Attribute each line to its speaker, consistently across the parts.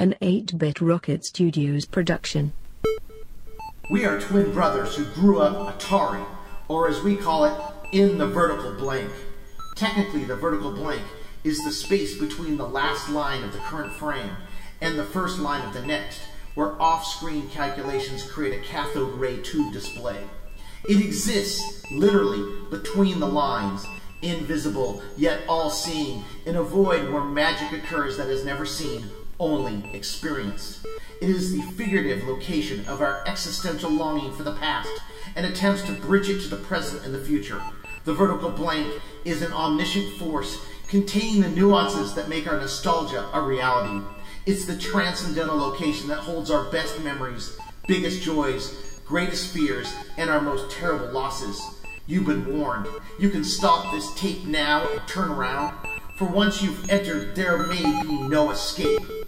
Speaker 1: an 8 Bit Rocket Studios production.
Speaker 2: We are twin brothers who grew up Atari, or as we call it, in the vertical blank. Technically, the vertical blank is the space between the last line of the current frame and the first line of the next, where off screen calculations create a cathode ray tube display. It exists literally between the lines, invisible yet all seeing, in a void where magic occurs that is never seen, only experience. It is the figurative location of our existential longing for the past and attempts to bridge it to the present and the future. The vertical blank is an omniscient force containing the nuances that make our nostalgia a reality. It's the transcendental location that holds our best memories, biggest joys, greatest fears, and our most terrible losses. You've been warned. You can stop this tape now and turn around, for once you've entered, there may be no escape.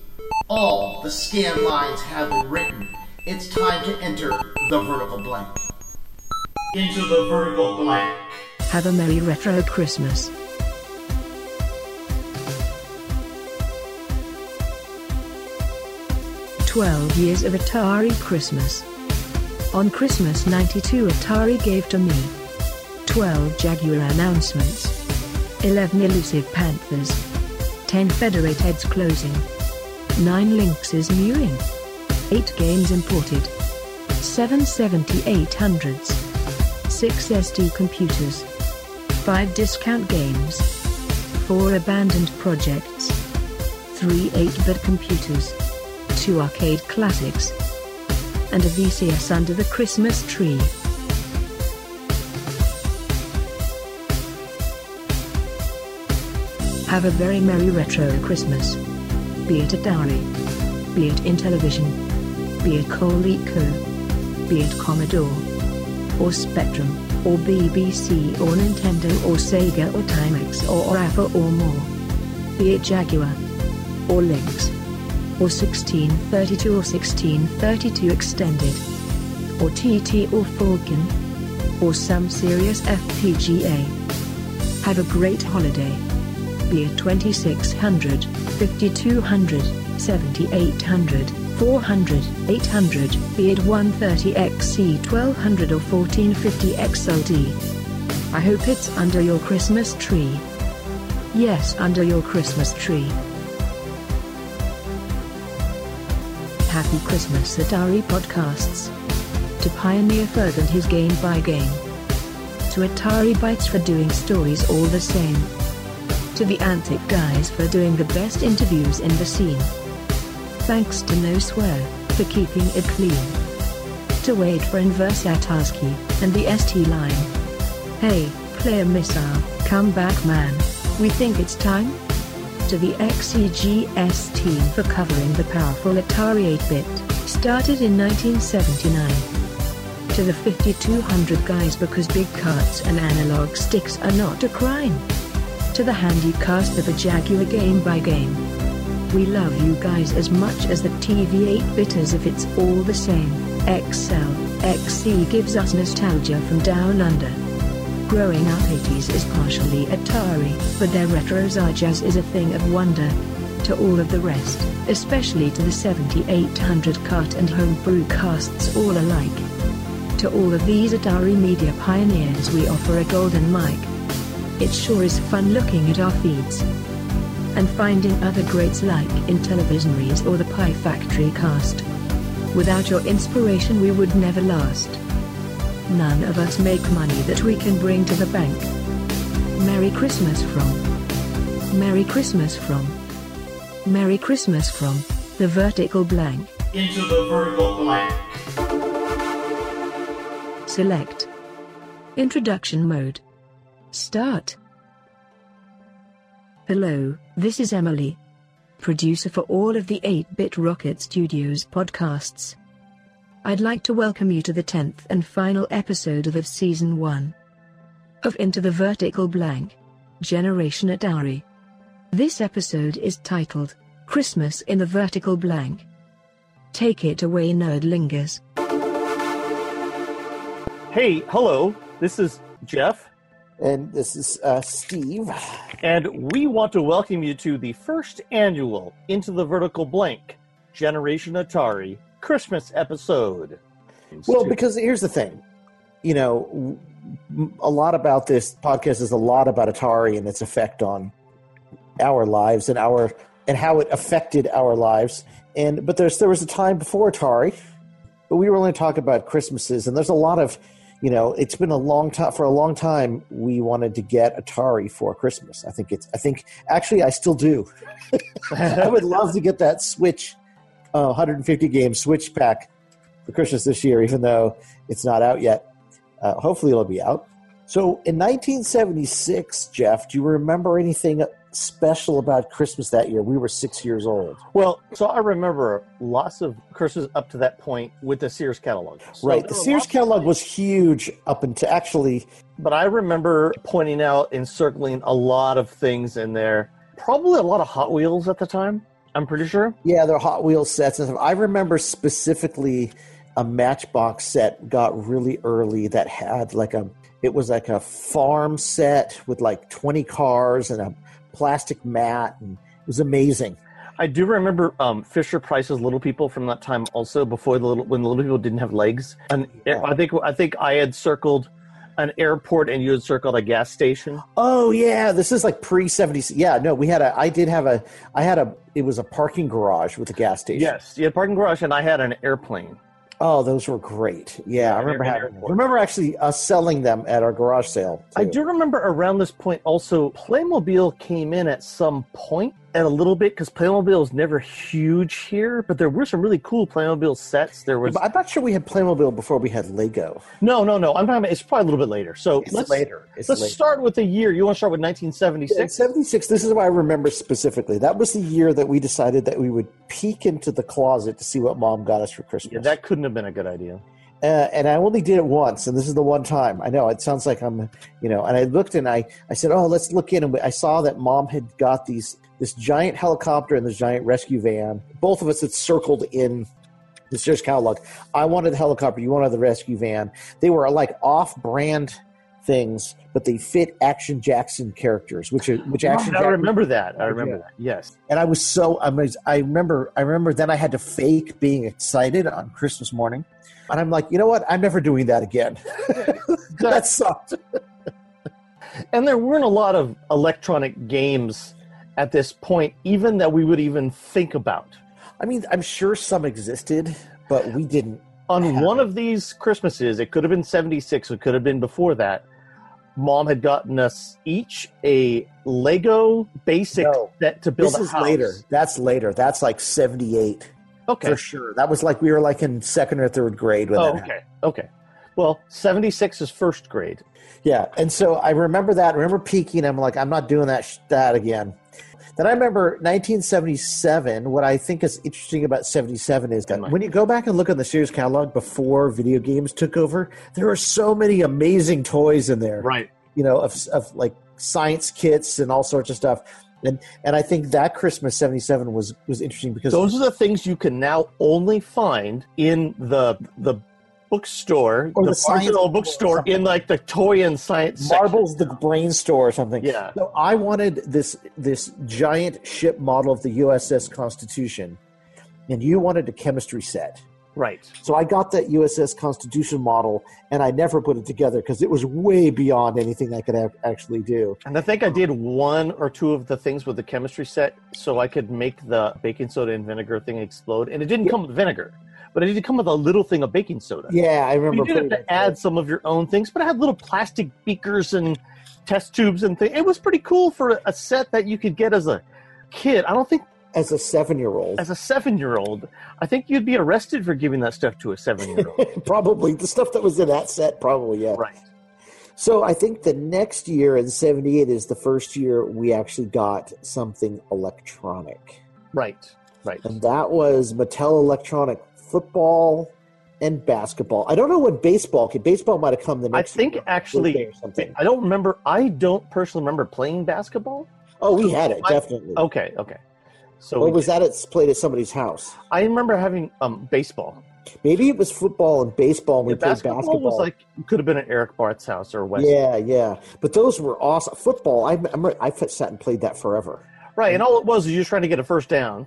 Speaker 2: All the scan lines have been written. It's time to enter the vertical blank. Into the vertical blank.
Speaker 1: Have a Merry Retro Christmas. Twelve years of Atari Christmas. On Christmas 92 Atari gave to me 12 Jaguar announcements, 11 elusive Panthers, 10 Federateds closing, 9 links Lynxes mewing, 8 games imported, 7 7800s, 6 ST computers, 5 discount games, 4 abandoned projects, 3 8-bit computers, 2 arcade classics, and a VCS under the Christmas tree. Have a very merry retro Christmas. Be it Atari, be it Intellivision, be it Coleco, be it Commodore, or Spectrum, or BBC or Nintendo or Sega or Timex or Apple or more. Be it Jaguar, or Lynx, or 1632 or 1632 extended, or TT or Falcon, or some serious FPGA. Have a great holiday. Be it 2600, 5200, 7800, 400, 800, be it 130XE 1200 or 1450 XLD. I hope it's under your Christmas tree. Yes, under your Christmas tree. Happy Christmas Atari Podcasts. To Pioneer Fervent his game by game. To Atari Bytes for doing stories all the same. To the Antic guys for doing the best interviews in the scene. Thanks to No Swear for keeping it clean. To Wade for Inverse ATASCII and the ST line. Hey, player missile, come back man. We think it's time? To the XEGS team for covering the powerful Atari 8-bit, started in 1979. To the 5200 guys because big carts and analog sticks are not a crime. To the handy cast of a Jaguar game by game. We love you guys as much as the TV 8-bitters if it's all the same. XL, XC gives us nostalgia from down under. Growing up 80s is partially Atari, but their retros are jazz is a thing of wonder. To all of the rest, especially to the 7800 cart and homebrew casts all alike. To all of these Atari media pioneers we offer a golden mic. It sure is fun looking at our feeds. And finding other greats like Intellivisionaries or the Pie Factory cast. Without your inspiration we would never last. None of us make money that we can bring to the bank. Merry Christmas from. Merry Christmas from. Merry Christmas from the vertical blank.
Speaker 2: Into the vertical blank.
Speaker 1: Select. Introduction mode. Start. Hello, this is Emily, producer for all of the 8 Bit Rocket Studios podcasts. I'd like to welcome you to the 10th and final episode of, of Season 1 of Into the Vertical Blank Generation Atari. This episode is titled Christmas in the Vertical Blank. Take it away, Nerdlingers.
Speaker 3: Hey, hello. This is Jeff,
Speaker 4: And this is uh, Steve.
Speaker 3: and we want to welcome you to the first annual Into the Vertical Blank Generation Atari Christmas episode.
Speaker 2: Well, because here's the thing, you know, a lot about this podcast is a lot about Atari and its effect on our lives and our and how it affected our lives. And but there's there was a time before Atari, but we were only talking about Christmases, and there's a lot of, you know, it's been a long time for a long time. We wanted to get Atari for Christmas. I think it's. I think actually I still do. I would love to get that Switch, uh, 150 game Switch pack for Christmas this year, even though it's not out yet. Uh, hopefully, it'll be out. So, in 1976, Jeff, do you remember anything special about Christmas that year? We were six years old.
Speaker 3: Well, so I remember lots of Christmas up to that point with the Sears catalog. So
Speaker 2: right. The Sears catalog was huge up until actually,
Speaker 3: But I remember pointing out and circling a lot of things in there. Probably a lot of Hot Wheels at the time. I'm pretty sure.
Speaker 2: yeah, there are Hot Wheels sets and stuff. I remember specifically a Matchbox set got really early that had like a, it was like a farm set with like 20 cars and a plastic mat. And it was amazing.
Speaker 3: I do remember um, Fisher Price's Little People from that time also before the little when the Little People didn't have legs. And
Speaker 2: Yeah.
Speaker 3: I think I think I had circled an airport and you had circled a gas station.
Speaker 2: Oh yeah, this is like pre seventy. Yeah, no, we had a. I did have a. I had a. It was a parking garage with a gas station.
Speaker 3: Yes, you had a parking garage and I had an airplane.
Speaker 2: Oh, those were great. Yeah, I remember having. Remember actually us selling them at our garage sale.
Speaker 3: I do remember around this point also Playmobil came in at some point and a little bit because Playmobil is never huge here, but there were some really cool Playmobil sets. There was
Speaker 2: But I'm not sure we had Playmobil before we had Lego.
Speaker 3: no, no, no. I'm talking. About, it's probably a little bit later. So
Speaker 2: It's
Speaker 3: let's
Speaker 2: later. It's
Speaker 3: let's
Speaker 2: later.
Speaker 3: start with the year. You want to start with
Speaker 2: 1976?
Speaker 3: 1976?
Speaker 2: 76, this is what I remember specifically. That was the year that we decided that we would peek into the closet to see what mom got us for Christmas.
Speaker 3: Yeah, that couldn't have been a good idea.
Speaker 2: uh, and I only did it once, and this is the one time. I know it sounds like I'm, you know. And I looked and I, I said, "Oh, let's look in." And I saw that mom had got these this giant helicopter and this giant rescue van. Both of us had circled in the Sears catalog. I wanted the helicopter. You wanted the rescue van. They were like off-brand things, but they fit Action Jackson characters, which are which oh, Action
Speaker 3: I remember that. I remember
Speaker 2: Yeah.
Speaker 3: that. Yes.
Speaker 2: and I was so I was I remember I remember then I had to fake being excited on Christmas morning, and I'm like, you know what? I'm never doing that again. that sucked.
Speaker 3: And there weren't a lot of electronic games at this point, even that we would even think about.
Speaker 2: I mean, I'm sure some existed, but we didn't.
Speaker 3: On one of these Christmases, it could have been 76, it could have been before that. Mom had gotten us each a Lego basic
Speaker 2: No.
Speaker 3: set to build
Speaker 2: This
Speaker 3: a
Speaker 2: is
Speaker 3: house.
Speaker 2: later. That's later. That's like 78
Speaker 3: Okay.
Speaker 2: for sure. That was like we were like in second or third grade when
Speaker 3: Oh,
Speaker 2: that happened.
Speaker 3: okay. Well, 76 is first grade.
Speaker 2: Yeah, and so I remember that. I remember peeking. I'm like, I'm not doing that sh- that again. Then I remember 1977. What I think is interesting about 77 is that when you go back and look at the Sears catalog before video games took over, there are so many amazing toys in there.
Speaker 3: Right.
Speaker 2: You know, of, of like science kits and all sorts of stuff. And and I think that Christmas 77 was was interesting because
Speaker 3: Those are the things you can now only find in the the bookstore,
Speaker 2: Or
Speaker 3: the,
Speaker 2: the
Speaker 3: Barnes bookstore, in like the toy and science section.
Speaker 2: Marbles the Brain Store or something.
Speaker 3: Yeah.
Speaker 2: So I wanted this this giant ship model of the USS Constitution, and you wanted a chemistry set.
Speaker 3: Right.
Speaker 2: So I got that USS Constitution model, and I never put it together because it was way beyond anything I could ac- actually do.
Speaker 3: And I think I did one or two of the things with the chemistry set so I could make the baking soda and vinegar thing explode. And it didn't come with vinegar, but it did come with a little thing of baking soda.
Speaker 2: Yeah, I remember.
Speaker 3: you did have to add some of your own things, but I had little plastic beakers and test tubes and things. It was pretty cool for a set that you could get as a kid. I don't think
Speaker 2: as a seven-year-old.
Speaker 3: as a seven year old, I think you'd be arrested for giving that stuff to a seven year old.
Speaker 2: probably the stuff that was in that set. Probably yeah.
Speaker 3: right.
Speaker 2: So I think the next year in '78 is the first year we actually got something electronic.
Speaker 3: Right. Right.
Speaker 2: and that was Mattel Electronic Football and Basketball. I don't know when baseball came. Baseball might have come the
Speaker 3: I think
Speaker 2: year,
Speaker 3: actually,
Speaker 2: or something.
Speaker 3: I don't remember. I don't personally remember playing basketball.
Speaker 2: Oh, we had it
Speaker 3: I-
Speaker 2: definitely.
Speaker 3: Okay. Okay. So
Speaker 2: or was that it's played at somebody's house?
Speaker 3: I remember having um baseball.
Speaker 2: Maybe it was football and baseball. We
Speaker 3: The
Speaker 2: played
Speaker 3: basketball,
Speaker 2: basketball.
Speaker 3: was like could have been at Eric Bart's house or West.
Speaker 2: yeah, yeah. But those were awesome. Football. I remember I sat and played that forever.
Speaker 3: Right, and all it was is you're trying to get a first down,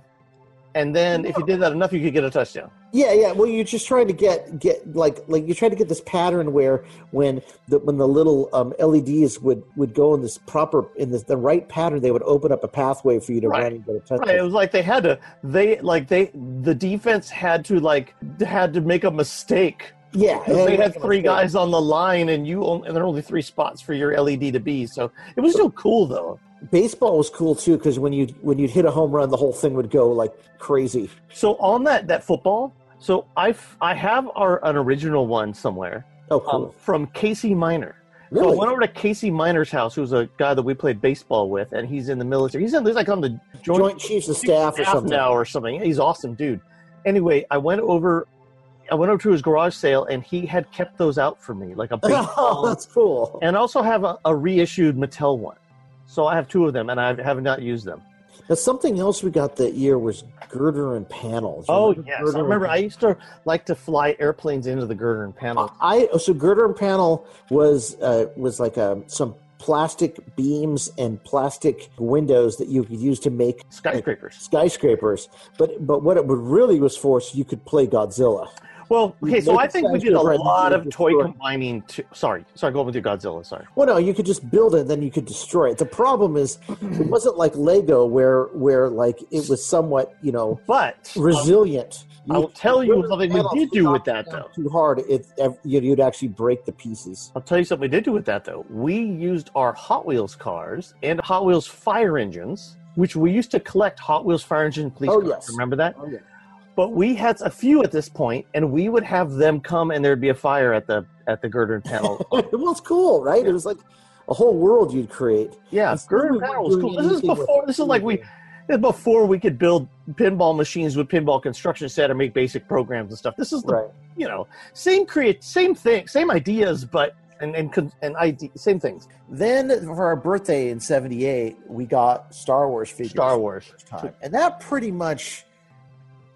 Speaker 3: and then if you did that enough, you could get a touchdown.
Speaker 2: Yeah, yeah. Well, you're just trying to get get like like you're trying to get this pattern where when the when the little um, LEDs would would go in this proper in the, the right pattern, they would open up a pathway for you to
Speaker 3: Right.
Speaker 2: run and get a touchdown.
Speaker 3: Right. It was like they had to they like they the defense had to like had to make a mistake.
Speaker 2: Yeah,
Speaker 3: They had three guys on the line, and you only, and there are only three spots for your LED to be. So it was still cool though.
Speaker 2: Baseball was cool too because when you when you'd hit a home run, the whole thing would go like crazy.
Speaker 3: So on that that football, so I I have our an original one somewhere
Speaker 2: Oh, cool!
Speaker 3: um, from Casey Miner. So I went over to Casey Miner's house, who's a guy that we played baseball with, and he's in the military. He's in he's like on the joint,
Speaker 2: Joint Chiefs of Staff or something.
Speaker 3: now or something. He's awesome, dude. Anyway, I went over, I went over to his garage sale, and he had kept those out for me, like a big,
Speaker 2: oh, that's cool.
Speaker 3: and I also have a, a reissued Mattel one. So I have two of them, and I have not used them.
Speaker 2: Now, something else we got that year was girder and panels.
Speaker 3: Oh yes,
Speaker 2: girder
Speaker 3: I remember. I used to like to fly airplanes into the girder and panel.
Speaker 2: I so girder and panel was uh, was like a, some plastic beams and plastic windows that you could use to make
Speaker 3: Skyscrapers.
Speaker 2: skyscrapers. But but what it would really was for so you could play Godzilla.
Speaker 3: Well, okay, so I think we did a lot of toy
Speaker 2: destroy-
Speaker 3: combining. To, sorry, sorry, go with your Godzilla. Sorry.
Speaker 2: Well, no, you could just build it, and then you could destroy it. The problem is, it wasn't like Lego, where where like it was somewhat you know
Speaker 3: But um,
Speaker 2: resilient.
Speaker 3: I'll tell you something we did do with that, though.
Speaker 2: Too hard, it you'd you'd actually break the pieces.
Speaker 3: I'll tell you something we did do with that though. We used our Hot Wheels cars and Hot Wheels fire engines, which we used to collect Hot Wheels fire engine police
Speaker 2: Oh,
Speaker 3: cars.
Speaker 2: yes.
Speaker 3: Remember that?
Speaker 2: Oh, yeah.
Speaker 3: But we had a few at this point, and we would have them come, and there'd be a fire at the at the girder and panel.
Speaker 2: well, it's cool, right? It was like a whole world you'd create.
Speaker 3: yeah, and panel was cool. This is before. This is like we. This is before we could build pinball machines with pinball construction set and make basic programs and stuff. This is the
Speaker 2: Right.
Speaker 3: you know same create same thing, same ideas, but and and and ide- same things.
Speaker 2: Then for our birthday in '78, we got Star Wars figures.
Speaker 3: Star Wars.
Speaker 2: time. and that pretty much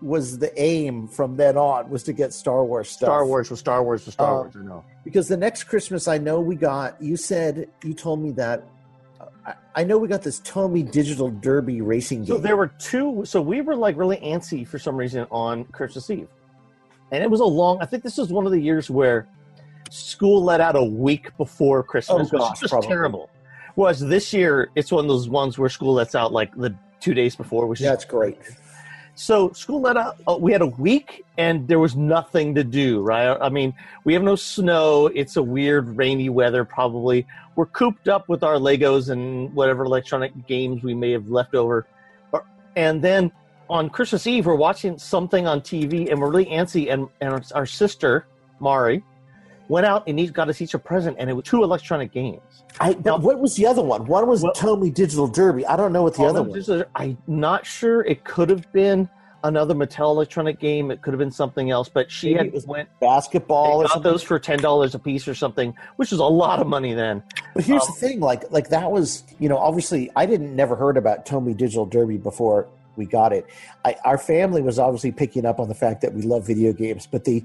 Speaker 2: was the aim from then on was to get Star Wars stuff.
Speaker 3: Star Wars was Star Wars was Star
Speaker 2: Um,
Speaker 3: Wars. I know.
Speaker 2: because the next Christmas I know we got. You said you told me that. uh, I, I know we got this Tomy Digital Derby racing
Speaker 3: So there were two. So we were like really antsy for some reason on Christmas Eve, and it was a long. I think this is one of the years where school let out a week before Christmas,
Speaker 2: Oh,
Speaker 3: which
Speaker 2: gosh,
Speaker 3: is just
Speaker 2: probably.
Speaker 3: terrible. Whereas this year, it's one of those ones where school lets out like the two days before, which is
Speaker 2: That's great.
Speaker 3: So school let out. Uh, we had a week, and there was nothing to do. Right? I mean, we have no snow. It's a weird rainy weather. Probably we're cooped up with our Legos and whatever electronic games we may have left over. And then on Christmas Eve, we're watching something on TV, and we're really antsy. And and our, our sister Mari went out and he got us each a present, and it was two electronic games.
Speaker 2: I, but what was the other one? One was
Speaker 3: Well-
Speaker 2: Tomy Digital Derby. I don't know what the other one.
Speaker 3: Is- I'm not sure. It could have been another Mattel electronic game. It could have been something else. But she
Speaker 2: Maybe
Speaker 3: had went
Speaker 2: Basketball
Speaker 3: got those for ten dollars a piece or something, which is a lot of money then.
Speaker 2: But here's
Speaker 3: Um,
Speaker 2: the thing, like like that was you know obviously I didn't never heard about Tomy Digital Derby before we got it. I, our family was obviously picking up on the fact that we love video games, but they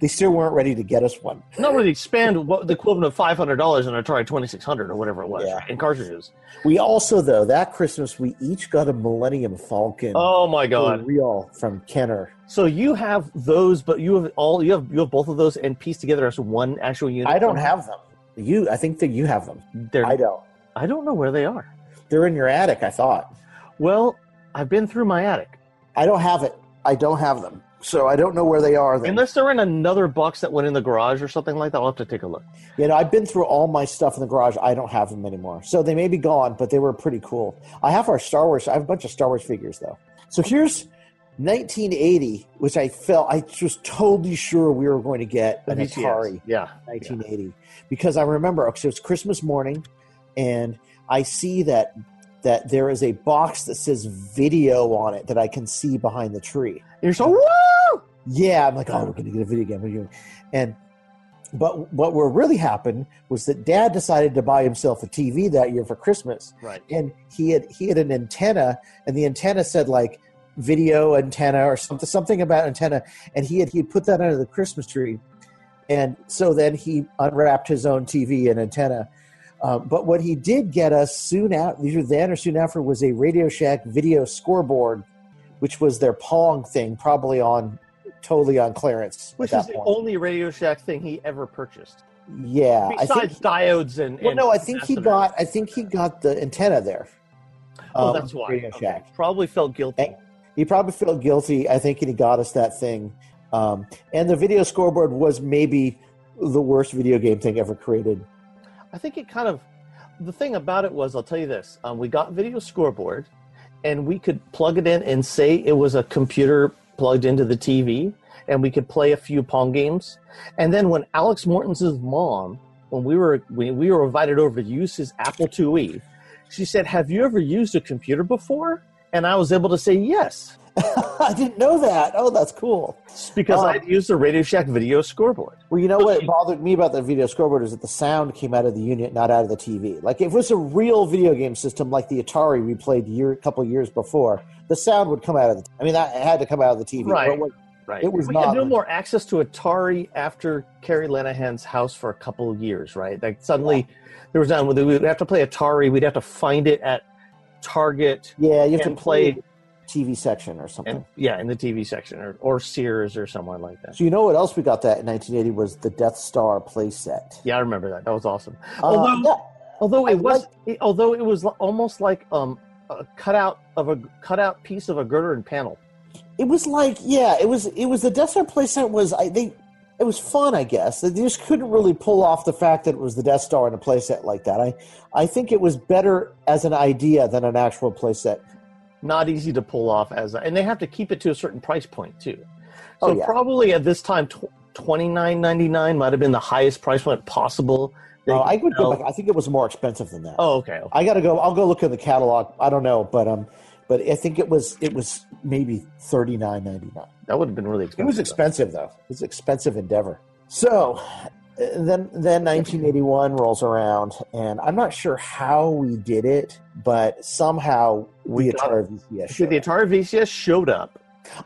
Speaker 2: they still weren't ready to get us one.
Speaker 3: Not really spend what the equivalent of five hundred dollars on Atari twenty six hundred or whatever it was
Speaker 2: Yeah.
Speaker 3: in cartridges.
Speaker 2: We also though that Christmas we each got a Millennium Falcon
Speaker 3: Oh my god!
Speaker 2: real from Kenner.
Speaker 3: So you have those, but you have all you have you have both of those and pieced together as one actual unit.
Speaker 2: I don't have them. You, I think that you have them.
Speaker 3: They're,
Speaker 2: I don't.
Speaker 3: I don't know where they are.
Speaker 2: They're in your attic. I thought.
Speaker 3: Well, I've been through my attic.
Speaker 2: I don't have it. I don't have them. So I don't know where they are. Then.
Speaker 3: Unless they're in another box that went in the garage or something like that, I'll have to take a look.
Speaker 2: You know, I've been through all my stuff in the garage. I don't have them anymore. So they may be gone, but they were pretty cool. I have our Star Wars. I have a bunch of Star Wars figures, though. So here's 1980, which I felt I was totally sure we were going to get an. Atari.
Speaker 3: Yeah.
Speaker 2: 1980 because I remember so it's Christmas morning and I see that that there is a box that says video on it that I can see behind the tree.
Speaker 3: You're so woo!
Speaker 2: Yeah, I'm like, oh, we're gonna get a video game. And but what really happened was that Dad decided to buy himself a TV that year for Christmas,
Speaker 3: Right.
Speaker 2: and he had he had an antenna, and the antenna said like video antenna or something something about antenna, and he had he had put that under the Christmas tree, and so then he unwrapped his own TV and antenna. Uh, but what he did get us soon out, either then or soon after, was a Radio Shack video scoreboard which was their Pong thing, probably on totally on clearance.
Speaker 3: Which is the
Speaker 2: point.
Speaker 3: only Radio Shack thing he ever purchased.
Speaker 2: yeah. I
Speaker 3: Besides
Speaker 2: think.
Speaker 3: diodes and,
Speaker 2: Well,
Speaker 3: and
Speaker 2: no, I think he got. I think he got the antenna there.
Speaker 3: Oh,
Speaker 2: um,
Speaker 3: that's why.
Speaker 2: Radio
Speaker 3: Okay.
Speaker 2: Shack.
Speaker 3: Probably felt guilty.
Speaker 2: And- He probably felt guilty. I think, and he got us that thing. Um, and the video scoreboard was maybe the worst video game thing ever created.
Speaker 3: I think it kind of the thing about it was I'll tell you this: um, we got video scoreboard, and we could plug it in and say it was a computer plugged into the TV, and we could play a few Pong games. And then when Alex Morton's mom, when we were when we were invited over to use his Apple IIe, she said, "Have you ever used a computer before?" And I was able to say yes
Speaker 2: I didn't know that. Oh, that's cool.
Speaker 3: because
Speaker 2: Oh.
Speaker 3: I used the Radio Shack video scoreboard.
Speaker 2: Well, you know what bothered me about the video scoreboard is that the sound came out of the unit, not out of the TV. Like if it was a real video game system like the Atari we played year, a couple years before, the sound would come out of the. I mean, that had to come out of the TV.
Speaker 3: Right.
Speaker 2: But
Speaker 3: Right.
Speaker 2: It was
Speaker 3: we
Speaker 2: not-
Speaker 3: had no more access to Atari after Carrie Lanahan's house for a couple of years, right? Like suddenly there was none. We'd have to play Atari. We'd have to find it at Target
Speaker 2: yeah, you have
Speaker 3: And
Speaker 2: to play
Speaker 3: play-
Speaker 2: TV section or something.
Speaker 3: and yeah, in the TV section or, or Sears or someone like that.
Speaker 2: so you know what else we got that in 1980 was the Death Star playset.
Speaker 3: Yeah, I remember that. That was awesome.
Speaker 2: Uh,
Speaker 3: Although
Speaker 2: yeah,
Speaker 3: although
Speaker 2: I
Speaker 3: it was it- although it was almost like um a cutout of a cutout piece of a girder and panel.
Speaker 2: it was like yeah, it was it was the Death Star playset was I they it was fun I guess. They just couldn't really pull off the fact that it was the Death Star in a playset like that. I I think it was better as an idea than an actual playset.
Speaker 3: Not easy to pull off as and they have to keep it to a certain price point too so
Speaker 2: Oh, yeah.
Speaker 3: probably at this time tw- 29.99 might have been the highest price point possible They-
Speaker 2: Oh, I would go back. I think it was more expensive than that.
Speaker 3: oh okay
Speaker 2: I got to go. I'll go look in the catalog. I don't know, but um, but I think it was it was maybe thirty nine ninety nine.
Speaker 3: that would have been really expensive
Speaker 2: It was expensive though. It was an expensive endeavor. So then then 1981 rolls around, and I'm not sure how we did it, but somehow
Speaker 3: We
Speaker 2: the
Speaker 3: got-
Speaker 2: Atari VCS. Showed
Speaker 3: the
Speaker 2: up.
Speaker 3: Atari VCS showed up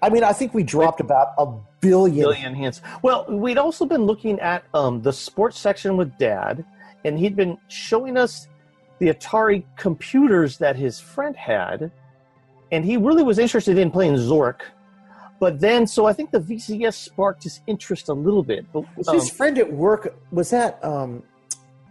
Speaker 2: I mean, I think we dropped about a billion.
Speaker 3: billion hands. Well, we'd also been looking at um, the sports section with Dad, and he'd been showing us the Atari computers that his friend had, and he really was interested in playing Zork. But then, so I think the VCS sparked his interest a little bit. But,
Speaker 2: Was
Speaker 3: um,
Speaker 2: his friend at work? Was that um?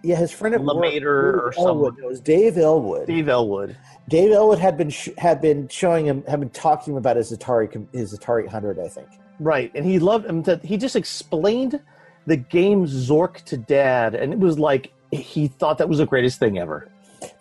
Speaker 2: Yeah, his friend at work.
Speaker 3: LeMaitre or
Speaker 2: Elwood.
Speaker 3: someone.
Speaker 2: It was Dave Elwood.
Speaker 3: Dave Elwood.
Speaker 2: Dave Elwood had been sh- had been showing him, had been talking to him about his Atari his Atari hundred, I think.
Speaker 3: Right, and he loved him. That he just explained the game Zork to Dad, and it was like he thought that was the greatest thing ever.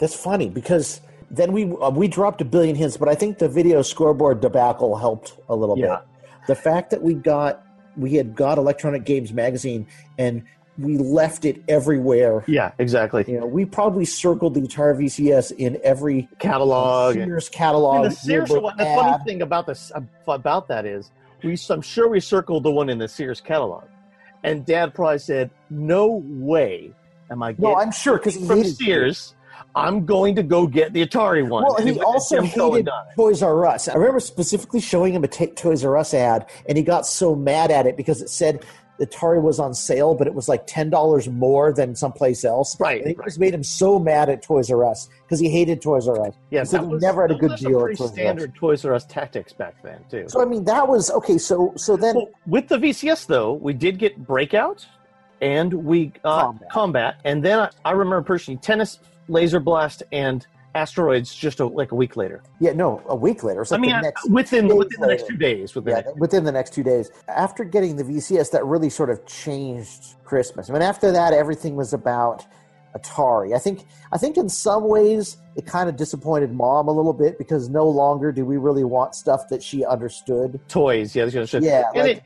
Speaker 2: That's funny because then we uh, we dropped a billion hits, but I think the video scoreboard debacle helped a little
Speaker 3: Yeah.
Speaker 2: bit. The fact that we got we had got Electronic Games magazine and we left it everywhere.
Speaker 3: Yeah, exactly.
Speaker 2: You know, we probably circled the entire VCS in every
Speaker 3: Catalog.
Speaker 2: Sears catalog.
Speaker 3: And the Sears one. The
Speaker 2: ad.
Speaker 3: funny thing about this about that is, we I'm sure we circled the one in the Sears catalog, and Dad probably said, "No way am I
Speaker 2: No,
Speaker 3: getting
Speaker 2: I'm sure because
Speaker 3: from Sears. I'm going to go get the Atari one."
Speaker 2: Well,
Speaker 3: And
Speaker 2: he also hated. Toys R Us. I remember specifically showing him a ta Toys R Us ad, and he got so mad at it because it said the Atari was on sale, but it was like ten dollars more than someplace else.
Speaker 3: Right,
Speaker 2: And it
Speaker 3: right.
Speaker 2: just made him so mad at Toys R Us because he hated Toys R Us.
Speaker 3: Yeah,
Speaker 2: So
Speaker 3: was,
Speaker 2: never had a good deal
Speaker 3: pretty
Speaker 2: Toys R Us.
Speaker 3: standard Toys R Us tactics back then too.
Speaker 2: So I mean, that was okay. So so then
Speaker 3: Well, with the VCS though, we did get Breakout, and we uh,
Speaker 2: Combat.
Speaker 3: combat. and then I, I remember personally Tennis, Laser Blast, and Asteroids just a, like a week later.
Speaker 2: yeah, no, a week later. It's
Speaker 3: I mean,
Speaker 2: the
Speaker 3: I- within within the next two days. Within
Speaker 2: yeah, within the next two days. After getting the VCS, that really sort of changed Christmas. I mean, after that, everything was about Atari. I think, I think in some ways, it kind of disappointed Mom a little bit because no longer do we really want stuff that she understood.
Speaker 3: toys. Yeah, yeah.
Speaker 2: Yeah,
Speaker 3: and,
Speaker 2: like-
Speaker 3: it,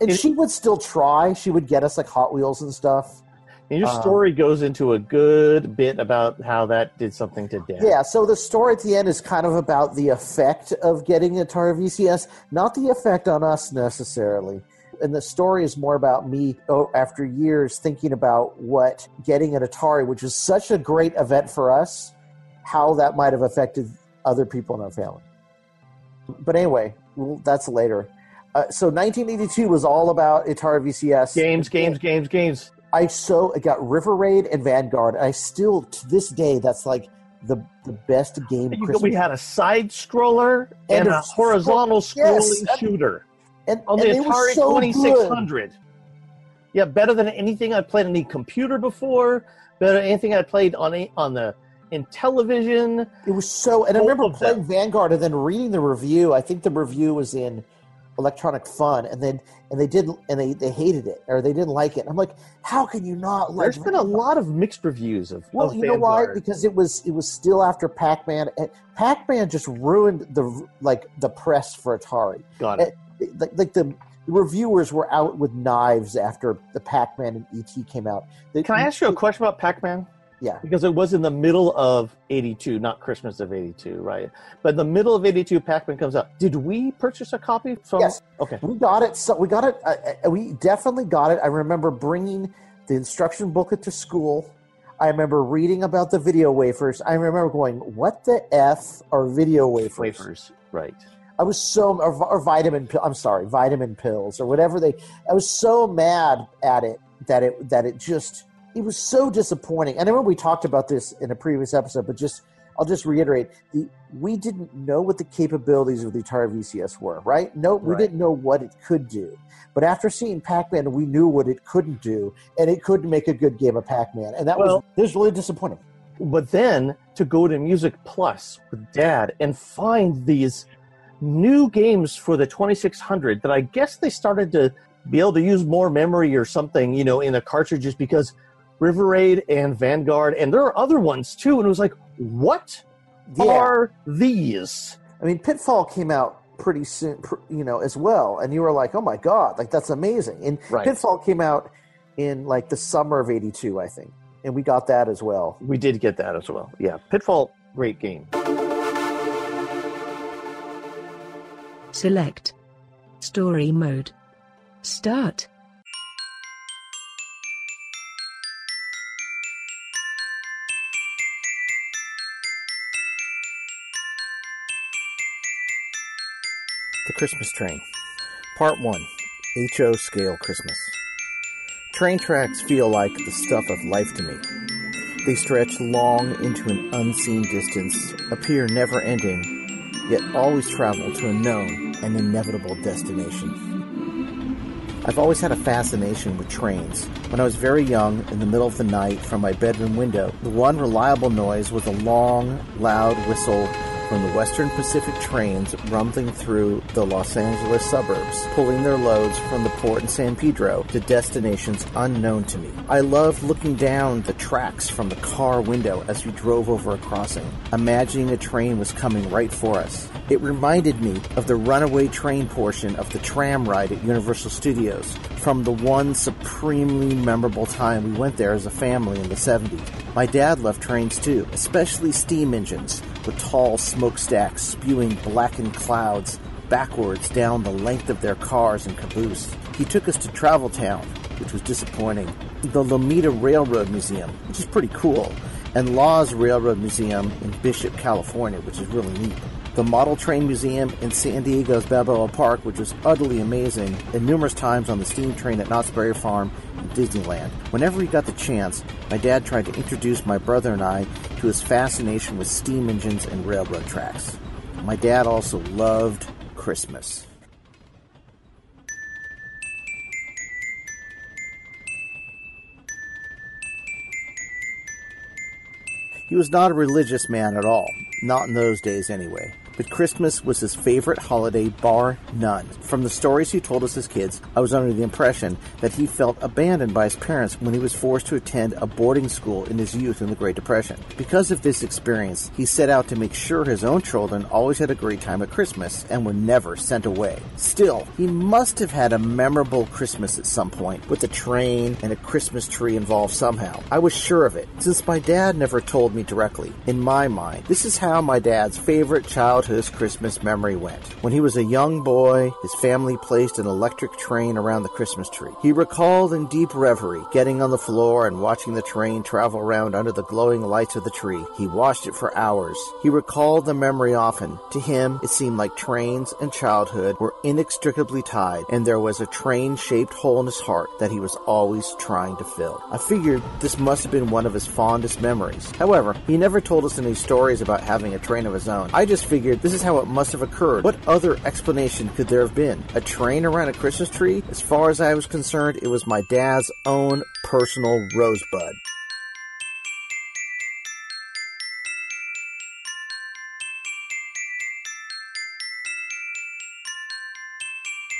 Speaker 2: and
Speaker 3: it-
Speaker 2: she would still try. She would get us like Hot Wheels and stuff.
Speaker 3: And your
Speaker 2: um,
Speaker 3: story goes into a good bit about how that did something to Dad.
Speaker 2: Yeah, so the story at the end is kind of about the effect of getting Atari VCS, not the effect on us necessarily. And the story is more about me oh, after years thinking about what getting an Atari, which is such a great event for us, how that might have affected other people in our family. But anyway, well, that's later. Uh, so 1982 was all about Atari VCS
Speaker 3: Games, games, games, games.
Speaker 2: I so I got River Raid and Vanguard. I still to this day that's like the the best game.
Speaker 3: We had a side scroller and,
Speaker 2: And
Speaker 3: a
Speaker 2: a
Speaker 3: horizontal
Speaker 2: yes,
Speaker 3: scrolling
Speaker 2: and-
Speaker 3: shooter
Speaker 2: and,
Speaker 3: on
Speaker 2: and
Speaker 3: the Atari
Speaker 2: so
Speaker 3: Twenty
Speaker 2: good.
Speaker 3: Yeah, better than anything I played on the computer before. Better than anything I played on a, on the Intellivision.
Speaker 2: It was so, and I remember playing Vanguard and then reading the review. I think the review was in Electronic Fun, and then and they did, and they they hated it or they didn't like it. I'm like, how can you not like?
Speaker 3: There's been a lot of mixed reviews of.
Speaker 2: Well,
Speaker 3: of
Speaker 2: you know why? Because it was it was still after Pac Man. And Pac Man just ruined the like the press for Atari.
Speaker 3: Got it.
Speaker 2: Like, like the reviewers were out with knives after the Pac Man and ET came out. They-
Speaker 3: Can I ask you a question about Pac-Man?
Speaker 2: Yeah.
Speaker 3: Because it was in the middle of 82, not Christmas of 82, right? But in the middle of 82, Pac Man comes out. Did we purchase a copy from?
Speaker 2: Yes.
Speaker 3: Okay.
Speaker 2: We got it. So we got it. Uh, uh, we definitely got it. I remember bringing the instruction booklet to school. I remember reading about the video wafers. I remember going, "What the f are video wafers?"
Speaker 3: Wafers, right.
Speaker 2: I was so or, or vitamin. pill- I'm sorry, vitamin pills or whatever they. I was so mad at it that it that it just it was so disappointing. And I remember we talked about this in a previous episode, but just I'll just reiterate: the we didn't know what the capabilities of the Atari VCS were. Right? No, we
Speaker 3: Right.
Speaker 2: didn't know what it could do. But after seeing Pac-Man, we knew what it couldn't do, and it couldn't make a good game of Pac-Man, and that
Speaker 3: Well-
Speaker 2: was it was really disappointing.
Speaker 3: But then to go to Music Plus with Dad and find these new games for the 2600 that I guess they started to be able to use more memory or something, you know, in the cartridges because River Raid and Vanguard, and there are other ones too. And it was like, what are these?
Speaker 2: I mean, Pitfall came out pretty soon, you know, as well, and you were like, "Oh my god, like that's amazing!" And
Speaker 3: Right.
Speaker 2: Pitfall came out in like the summer of '82, I think, and we got that as well.
Speaker 3: We did get that as well. Yeah, Pitfall, great game.
Speaker 1: Select. Story mode. Start.
Speaker 2: Christmas Train, Part One, HO Scale Christmas. Train tracks feel like the stuff of life to me. They stretch long into an unseen distance, appear never ending, yet always travel to a known and inevitable destination. I've always had a fascination with trains. When I was very young, in the middle of the night, from my bedroom window, the one reliable noise was a long, loud whistle from the Western Pacific trains rumbling through the Los Angeles suburbs, pulling their loads from the port in San Pedro to destinations unknown to me. I loved looking down the tracks from the car window as we drove over a crossing, imagining a train was coming right for us. It reminded me of the runaway train portion of the tram ride at Universal Studios from the one supremely memorable time we went there as a family in the 70s. My dad loved trains too, especially steam engines with tall smokestacks spewing blackened clouds backwards down the length of their cars and caboose. He took us to Travel Town, which was disappointing, the Lomita Railroad Museum, which is pretty cool, and Laws Railroad Museum in Bishop, California, which is really neat. The Model Train Museum in San Diego's Balboa Park, which was utterly amazing, and numerous times on the steam train at Knott's Berry Farm and Disneyland. Whenever he got the chance, my dad tried to introduce my brother and I to his fascination with steam engines and railroad tracks. My dad also loved Christmas. He was not a religious man at all, not in those days anyway. But Christmas was his favorite holiday, bar none. From the stories he told us as kids, I was under the impression that he felt abandoned by his parents when he was forced to attend a boarding school in his youth in the Great Depression. Because of this experience, he set out to make sure his own children always had a great time at Christmas and were never sent away. Still, he must have had a memorable Christmas at some point, with a train and a Christmas tree involved somehow. I was sure of it, since my dad never told me directly. In my mind, this is how my dad's favorite childhood childhood's Christmas memory went. When he was a young boy, his family placed an electric train around the Christmas tree. He recalled in deep reverie getting on the floor and watching the train travel around under the glowing lights of the tree. He watched it for hours. He recalled the memory often. To him, it seemed like trains and childhood were inextricably tied, and there was a train shaped hole in his heart that he was always trying to fill. I figured this must have been one of his fondest memories. However, he never told us any stories about having a train of his own. I just figured this is how it must have occurred. What other explanation could there have been? A train around a Christmas tree? As far as I was concerned, it was my dad's own personal rosebud.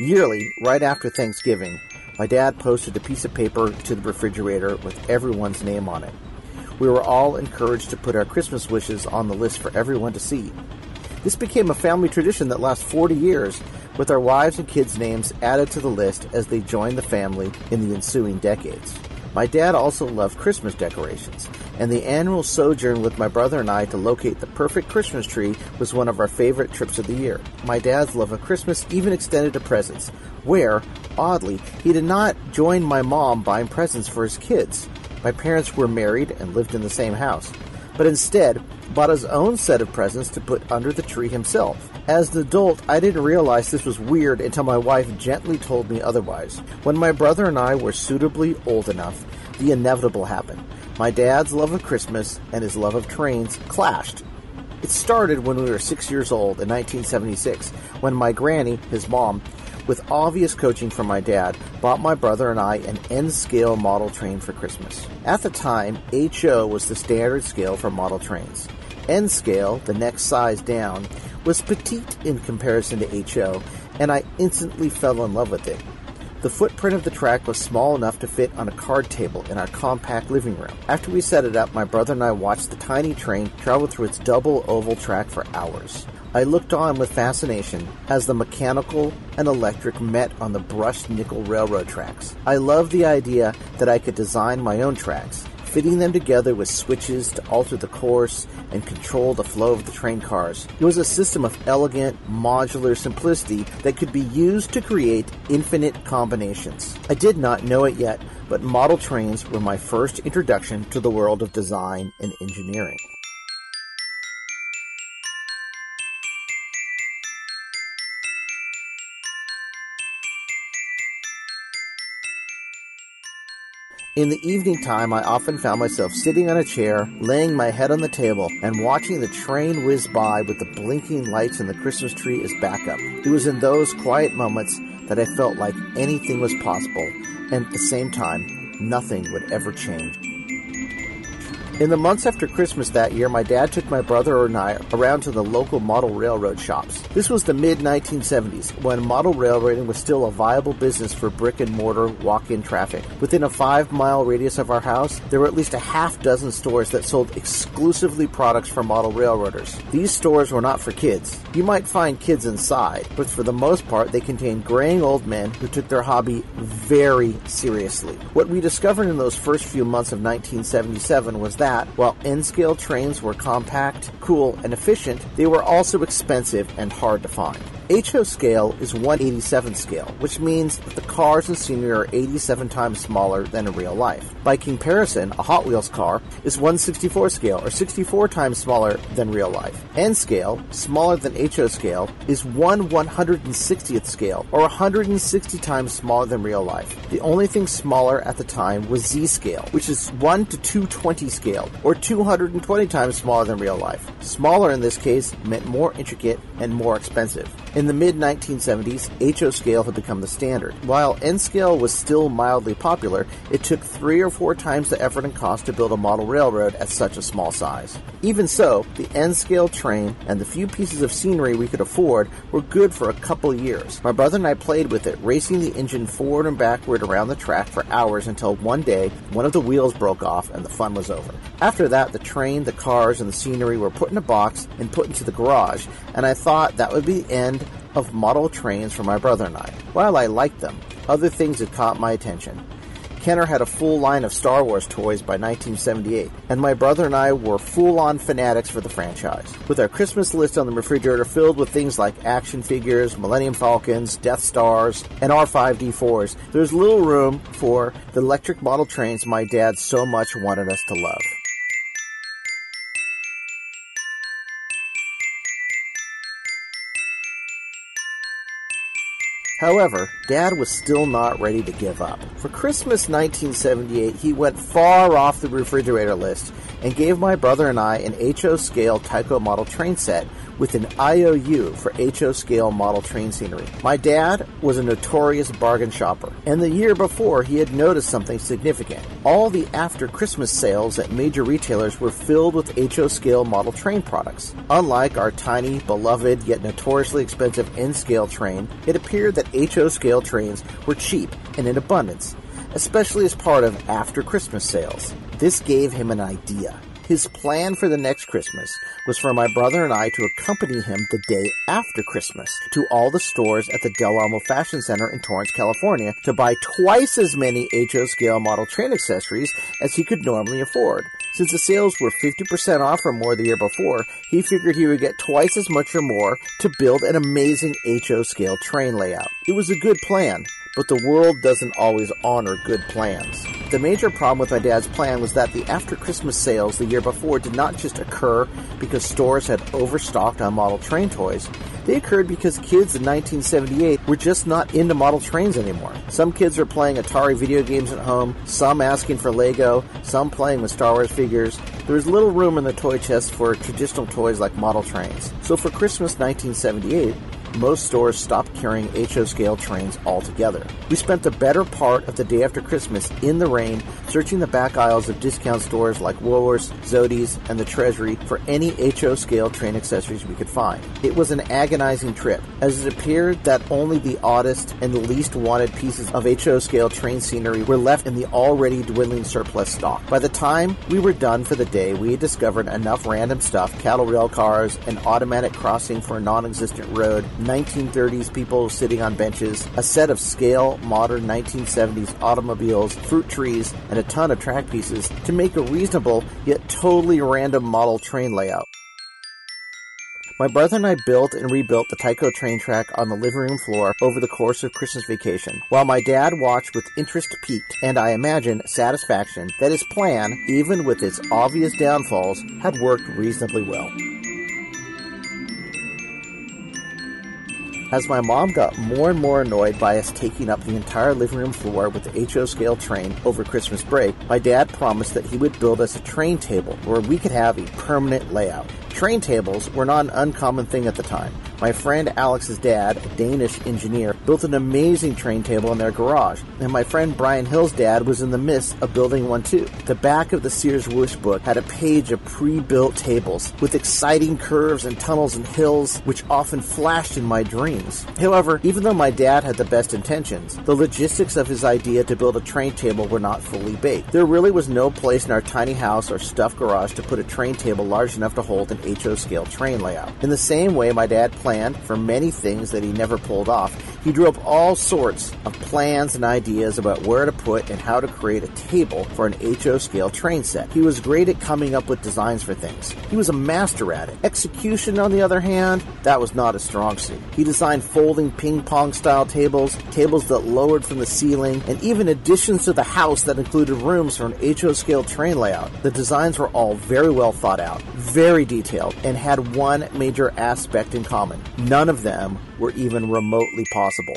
Speaker 2: Yearly, right after Thanksgiving, my dad posted a piece of paper to the refrigerator with everyone's name on it. We were all encouraged to put our Christmas wishes on the list for everyone to see. This became a family tradition that lasts 40 years, with our wives and kids' names added to the list as they joined the family in the ensuing decades. My dad also loved Christmas decorations, and the annual sojourn with my brother and I to locate the perfect Christmas tree was one of our favorite trips of the year. My dad's love of Christmas even extended to presents, where, oddly, he did not join my mom buying presents for his kids. My parents were married and lived in the same house, but instead bought his own set of presents to put under the tree himself. As an adult, I didn't realize this was weird until my wife gently told me otherwise. When my brother and I were suitably old enough, the inevitable happened. My dad's love of Christmas and his love of trains clashed. It started when we were six years old in 1976, when my granny, his mom, with obvious coaching from my dad, bought my brother and I an N scale model train for Christmas. At the time, HO was the standard scale for model trains. N scale, the next size down, was petite in comparison to HO, and I instantly fell in love with it. The footprint of the track was small enough to fit on a card table in our compact living room. After we set it up, my brother and I watched the tiny train travel through its double oval track for hours. I looked on with fascination as the mechanical and electric met on the brushed nickel railroad tracks. I loved the idea that I could design my own tracks, fitting them together with switches to alter the course and control the flow of the train cars. It was a system of elegant, modular simplicity that could be used to create infinite combinations. I did not know it yet, but model trains were my first introduction to the world of design and engineering. In the evening time, I often found myself sitting on a chair, laying my head on the table, and watching the train whiz by with the blinking lights and the Christmas tree as backup. It was in those quiet moments that I felt like anything was possible, and at the same time, nothing would ever change. In the months after Christmas that year, my dad took my brother and I around to the local model railroad shops. This was the mid 1970s, when model railroading was still a viable business for brick and mortar walk in traffic. Within a five mile radius of our house, there were at least a half dozen stores that sold exclusively products for model railroaders. These stores were not for kids. You might find kids inside, but for the most part, they contained graying old men who took their hobby very seriously. What we discovered in those first few months of 1977 was that that, while N scale trains were compact, cool, and efficient, they were also expensive and hard to find. HO scale is 187 scale, which means that the cars and scenery are 87 times smaller than in real life. By comparison, a Hot Wheels car is 164 scale, or 64 times smaller than real life. N scale, smaller than HO scale, is 1 160th scale, or 160 times smaller than real life. The only thing smaller at the time was Z scale, which is 1 to 220 scale, or 220 times smaller than real life. Smaller in this case meant more intricate and more expensive. In the mid 1970s, HO scale had become the standard. While N scale was still mildly popular, it took three or four times the effort and cost to build a model railroad at such a small size. Even so, the N scale train and the few pieces of scenery we could afford were good for a couple years. My brother and I played with it, racing the engine forward and backward around the track for hours until one day one of the wheels broke off and the fun was over. After that, the train, the cars, and the scenery were put in a box and put into the garage, and I thought that would be the end of model trains for my brother and I. While I liked them, other things had caught my attention. Kenner had a full line of Star Wars toys by 1978, and my brother and I were full on fanatics for the franchise. With our Christmas list on the refrigerator filled with things like action figures, Millennium Falcons, Death Stars, and R5D4s, there's little room for the electric model trains my dad so much wanted us to love. However, Dad was still not ready to give up. For Christmas 1978, he went far off the refrigerator list and gave my brother and I an HO scale Tyco model train set with an IOU for HO scale model train scenery. My dad was a notorious bargain shopper, and the year before he had noticed something significant. All the after Christmas sales at major retailers were filled with HO scale model train products. Unlike our tiny, beloved, yet notoriously expensive N scale train, it appeared that HO scale trains were cheap and in abundance, especially as part of after Christmas sales. This gave him an idea. His plan for the next Christmas was for my brother and I to accompany him the day after Christmas to all the stores at the Del Amo Fashion Center in Torrance, California to buy twice as many HO scale model train accessories as he could normally afford. Since the sales were 50% off or more the year before, he figured he would get twice as much or more to build an amazing HO scale train layout. It was a good plan, but the world doesn't always honor good plans. The major problem with my dad's plan was that the after Christmas sales the year before did not just occur because stores had overstocked on model train toys. They occurred because kids in 1978 were just not into model trains anymore. Some kids were playing Atari video games at home, some asking for Lego, some playing with Star Wars figures. There was little room in the toy chest for traditional toys like model trains. So for Christmas 1978, most stores stopped carrying HO scale trains altogether. We spent the better part of the day after Christmas in the rain searching the back aisles of discount stores like Woolworths, Zody's, and the Treasury for any HO scale train accessories we could find. It was an agonizing trip, as it appeared that only the oddest and the least wanted pieces of HO scale train scenery were left in the already dwindling surplus stock. By the time we were done for the day, we had discovered enough random stuff cattle rail cars, an automatic crossing for a non existent road, 1930s people sitting on benches, a set of scale modern 1970s automobiles, fruit trees, and a ton of track pieces to make a reasonable yet totally random model train layout. My brother and I built and rebuilt the Tyco train track on the living room floor over the course of Christmas vacation, while my dad watched with interest piqued and I imagine satisfaction that his plan, even with its obvious downfalls, had worked reasonably well. As my mom got more and more annoyed by us taking up the entire living room floor with the HO scale train over Christmas break, my dad promised that he would build us a train table where we could have a permanent layout. Train tables were not an uncommon thing at the time. My friend Alex's dad, a Danish engineer, built an amazing train table in their garage, and my friend Brian Hill's dad was in the midst of building one too. The back of the Sears Wish book had a page of pre-built tables with exciting curves and tunnels and hills, which often flashed in my dreams. However, even though my dad had the best intentions, the logistics of his idea to build a train table were not fully baked. There really was no place in our tiny house or stuffed garage to put a train table large enough to hold an HO scale train layout. In the same way my dad planned for many things that he never pulled off, he drew up all sorts of plans and ideas about where to put and how to create a table for an HO scale train set. He was great at coming up with designs for things. He was a master at it. Execution, on the other hand, that was not a strong suit. He designed folding ping pong style tables, tables that lowered from the ceiling, and even additions to the house that included rooms for an HO scale train layout. The designs were all very well thought out, very detailed, and had one major aspect in common. None of them were even remotely possible.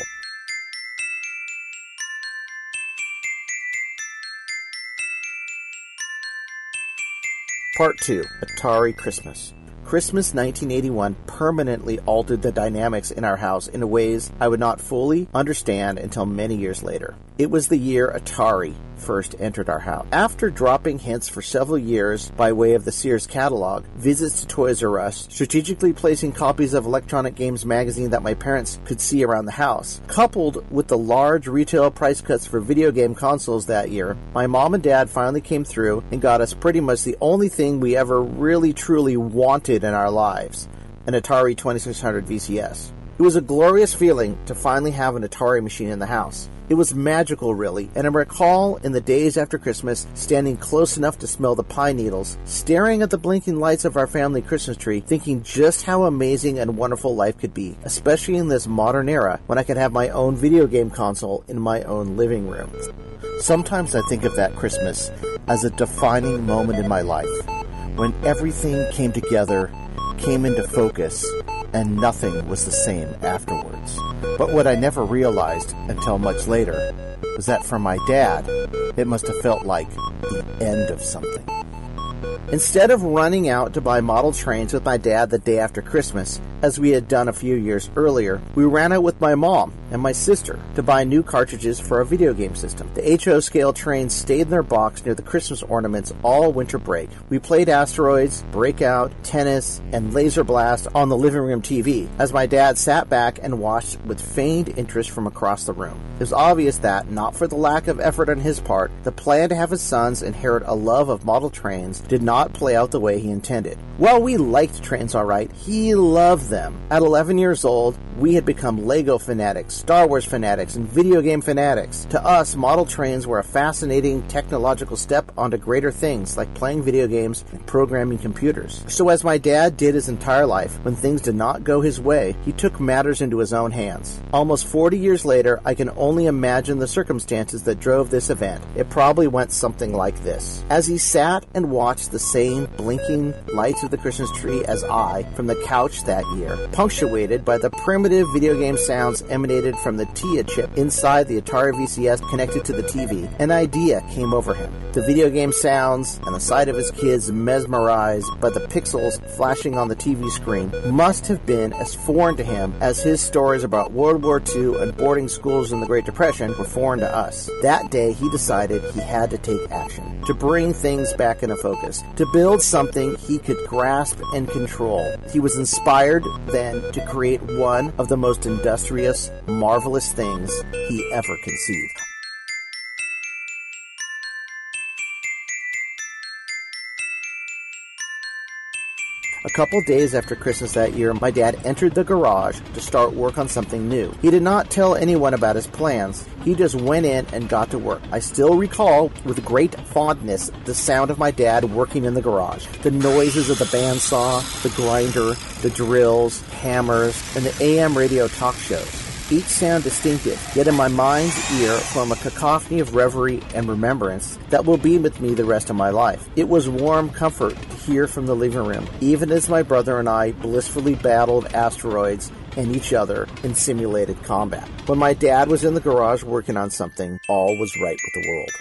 Speaker 2: Part 2 Atari Christmas. Christmas 1981 permanently altered the dynamics in our house in ways I would not fully understand until many years later. It was the year Atari first entered our house. After dropping hints for several years by way of the Sears catalog, visits to Toys R Us, strategically placing copies of Electronic Games magazine that my parents could see around the house, coupled with the large retail price cuts for video game consoles that year, my mom and dad finally came through and got us pretty much the only thing we ever really truly wanted in our lives an Atari 2600 VCS. It was a glorious feeling to finally have an Atari machine in the house. It was magical, really, and I recall in the days after Christmas standing close enough to smell the pine needles, staring at the blinking lights of our family Christmas tree, thinking just how amazing and wonderful life could be, especially in this modern era when I could have my own video game console in my own living room. Sometimes I think of that Christmas as a defining moment in my life, when everything came together, came into focus, and nothing was the same afterwards. But what I never realized until much later was that for my dad, it must have felt like the end of something. Instead of running out to buy model trains with my dad the day after Christmas, as we had done a few years earlier, we ran out with my mom and my sister to buy new cartridges for our video game system. The HO scale trains stayed in their box near the Christmas ornaments all winter break. We played Asteroids, Breakout, Tennis, and Laser Blast on the living room TV as my dad sat back and watched with feigned interest from across the room. It was obvious that, not for the lack of effort on his part, the plan to have his sons inherit a love of model trains did not play out the way he intended. While we liked trains alright, he loved them. At 11 years old, we had become Lego fanatics, Star Wars fanatics, and video game fanatics. To us, model trains were a fascinating technological step onto greater things like playing video games and programming computers. So, as my dad did his entire life, when things did not go his way, he took matters into his own hands. Almost 40 years later, I can only imagine the circumstances that drove this event. It probably went something like this. As he sat and watched the same blinking lights of the Christmas tree as I from the couch that year, punctuated by the primitive video game sounds emanated from the TIA chip inside the Atari VCS connected to the TV, an idea came over him. The video game sounds and the sight of his kids mesmerized by the pixels flashing on the TV screen must have been as foreign to him as his stories about World War II and boarding schools in the Great Depression were foreign to us. That day, he decided he had to take action, to bring things back into focus, to build something he could grasp and control. He was inspired then to create one of the most industrious, marvelous things he ever conceived. A couple days after Christmas that year, my dad entered the garage to start work on something new. He did not tell anyone about his plans. He just went in and got to work. I still recall with great fondness the sound of my dad working in the garage. The noises of the bandsaw, the grinder, the drills, hammers, and the AM radio talk shows each sound distinctive, yet in my mind's ear form a cacophony of reverie and remembrance that will be with me the rest of my life. It was warm comfort to hear from the living room, even as my brother and I blissfully battled asteroids and each other in simulated combat. When my dad was in the garage working on something, all was right with the world.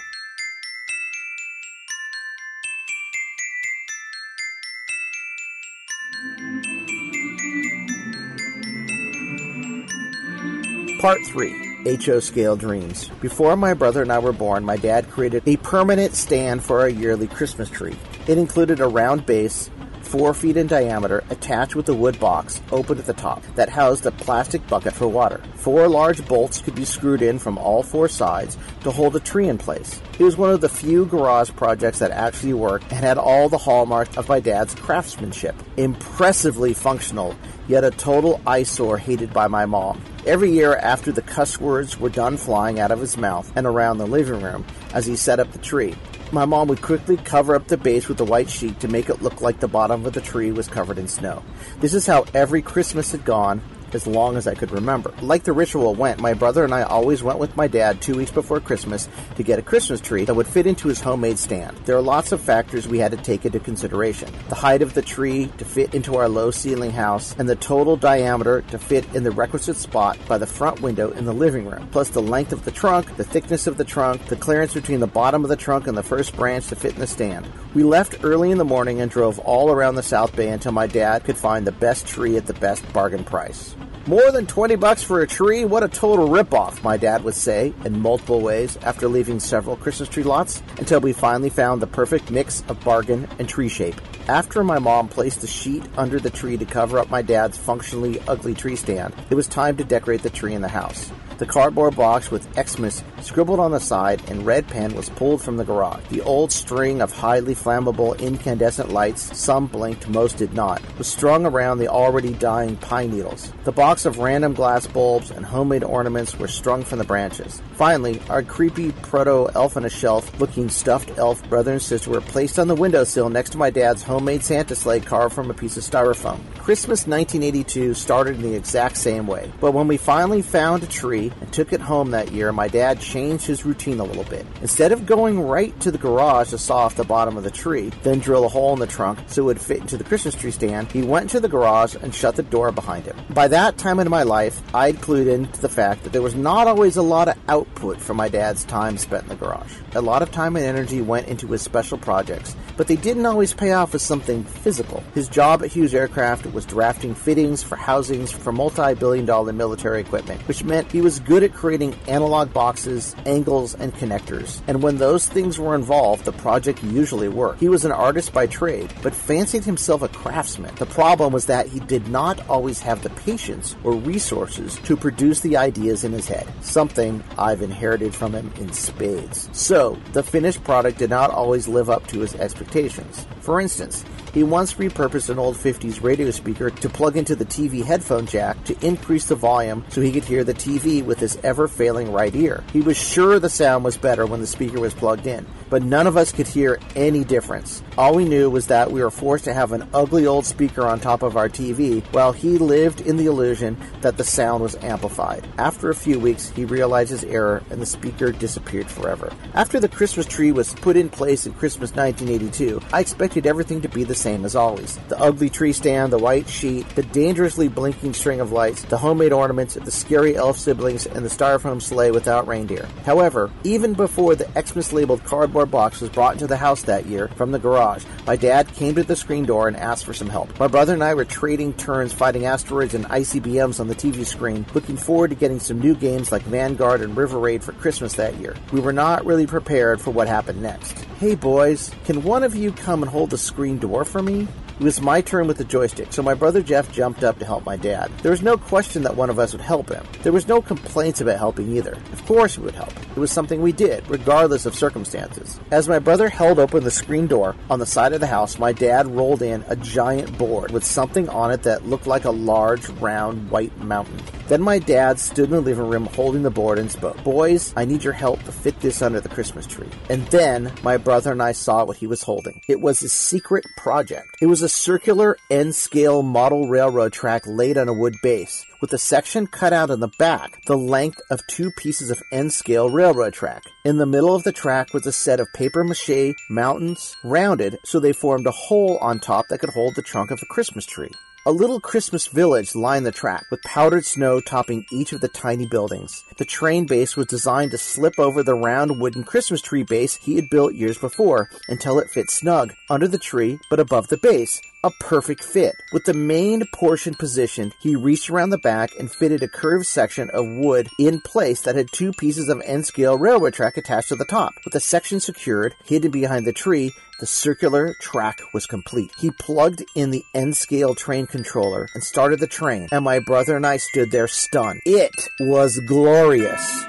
Speaker 2: Part 3 HO Scale Dreams. Before my brother and I were born, my dad created a permanent stand for our yearly Christmas tree. It included a round base, four feet in diameter, attached with a wood box, open at the top, that housed a plastic bucket for water. Four large bolts could be screwed in from all four sides to hold the tree in place. It was one of the few garage projects that actually worked and had all the hallmarks of my dad's craftsmanship. Impressively functional, yet a total eyesore hated by my mom. Every year after the cuss words were done flying out of his mouth and around the living room as he set up the tree, my mom would quickly cover up the base with a white sheet to make it look like the bottom of the tree was covered in snow. This is how every Christmas had gone as long as I could remember. Like the ritual went, my brother and I always went with my dad two weeks before Christmas to get a Christmas tree that would fit into his homemade stand. There are lots of factors we had to take into consideration. The height of the tree to fit into our low ceiling house, and the total diameter to fit in the requisite spot by the front window in the living room, plus the length of the trunk, the thickness of the trunk, the clearance between the bottom of the trunk and the first branch to fit in the stand. We left early in the morning and drove all around the South Bay until my dad could find the best tree at the best bargain price. More than 20 bucks for a tree? What a total ripoff, my dad would say in multiple ways after leaving several Christmas tree lots until we finally found the perfect mix of bargain and tree shape. After my mom placed the sheet under the tree to cover up my dad's functionally ugly tree stand, it was time to decorate the tree in the house. The cardboard box with Xmas scribbled on the side in red pen was pulled from the garage. The old string of highly flammable incandescent lights, some blinked, most did not, was strung around the already dying pine needles. The box of random glass bulbs and homemade ornaments were strung from the branches. Finally, our creepy proto elf on a shelf looking stuffed elf brother and sister were placed on the windowsill next to my dad's homemade Santa sleigh carved from a piece of styrofoam. Christmas 1982 started in the exact same way, but when we finally found a tree and took it home that year, my dad changed his routine a little bit. Instead of going right to the garage to saw off the bottom of the tree, then drill a hole in the trunk so it would fit into the Christmas tree stand, he went to the garage and shut the door behind him. By that time in my life, I'd clued into the fact that there was not always a lot of output from my dad's time spent in the garage. A lot of time and energy went into his special projects, but they didn't always pay off with something physical. His job at Hughes Aircraft was drafting fittings for housings for multi billion dollar military equipment, which meant he was good at creating analog boxes, angles, and connectors. And when those things were involved, the project usually worked. He was an artist by trade, but fancied himself a craftsman. The problem was that he did not always have the patience or resources to produce the ideas in his head, something I've inherited from him in spades. So, the finished product did not always live up to his expectations. For instance, he once repurposed an old 50s radio speaker to plug into the TV headphone jack to increase the volume so he could hear the TV with his ever failing right ear. He was sure the sound was better when the speaker was plugged in, but none of us could hear any difference. All we knew was that we were forced to have an ugly old speaker on top of our TV while he lived in the illusion that the sound was amplified. After a few weeks, he realized his error and the speaker disappeared forever. After the Christmas tree was put in place in Christmas 1982, I expected everything to be the same as always. The ugly tree stand, the white sheet, the dangerously blinking string of lights, the homemade ornaments, the scary elf siblings, and the styrofoam sleigh without reindeer. However, even before the Xmas labeled cardboard box was brought into the house that year from the garage, my dad came to the screen door and asked for some help. My brother and I were trading turns fighting asteroids and ICBMs on the TV screen, looking forward to getting some new games like Vanguard and River Raid for Christmas that year. We were not really prepared for what happened next. Hey boys, can one of you come and hold the screen door for me? It was my turn with the joystick, so my brother Jeff jumped up to help my dad. There was no question that one of us would help him. There was no complaints about helping either. Of course we would help. It was something we did, regardless of circumstances. As my brother held open the screen door on the side of the house, my dad rolled in a giant board with something on it that looked like a large, round, white mountain. Then my dad stood in the living room holding the board and spoke, Boys, I need your help to fit this under the Christmas tree. And then my brother and I saw what he was holding. It was a secret project. It was a circular N scale model railroad track laid on a wood base, with a section cut out in the back the length of two pieces of N scale railroad track. In the middle of the track was a set of paper mache mountains, rounded so they formed a hole on top that could hold the trunk of a Christmas tree. A little Christmas village lined the track, with powdered snow topping each of the tiny buildings. The train base was designed to slip over the round wooden Christmas tree base he had built years before, until it fit snug, under the tree, but above the base. A perfect fit. With the main portion positioned, he reached around the back and fitted a curved section of wood in place that had two pieces of N-scale railroad track attached to the top. With the section secured, hidden behind the tree, the circular track was complete. He plugged in the N-scale train controller and started the train, and my brother and I stood there stunned. It was glorious.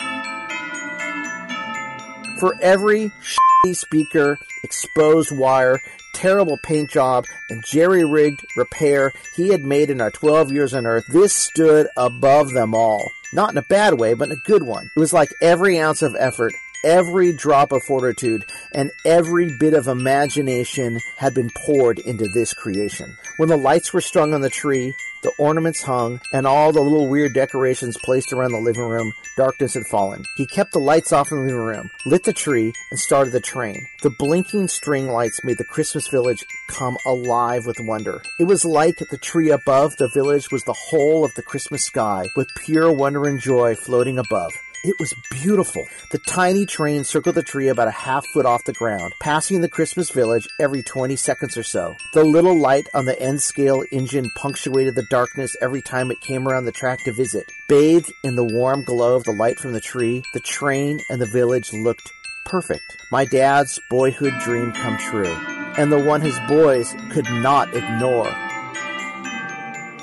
Speaker 2: For every shitty speaker, exposed wire, terrible paint job, and jerry rigged repair he had made in our 12 years on Earth, this stood above them all. Not in a bad way, but in a good one. It was like every ounce of effort, every drop of fortitude, and every bit of imagination had been poured into this creation. When the lights were strung on the tree, the ornaments hung, and all the little weird decorations placed around the living room, darkness had fallen. He kept the lights off in the living room, lit the tree, and started the train. The blinking string lights made the Christmas village come alive with wonder. It was like the tree above the village was the whole of the Christmas sky, with pure wonder and joy floating above. It was beautiful. The tiny train circled the tree about a half foot off the ground, passing the Christmas village every 20 seconds or so. The little light on the N scale engine punctuated the darkness every time it came around the track to visit. Bathed in the warm glow of the light from the tree, the train and the village looked perfect. My dad's boyhood dream come true. and the one his boys could not ignore.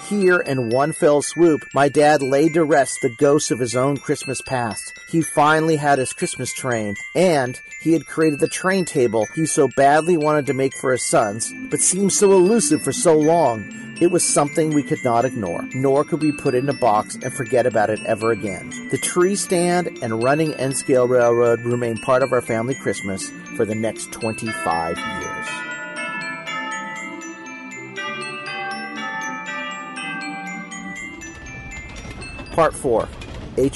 Speaker 2: Here, in one fell swoop, my dad laid to rest the ghosts of his own Christmas past. He finally had his Christmas train, and he had created the train table he so badly wanted to make for his sons, but seemed so elusive for so long. It was something we could not ignore, nor could we put it in a box and forget about it ever again. The tree stand and running N scale railroad remain part of our family Christmas for the next 25 years. Part 4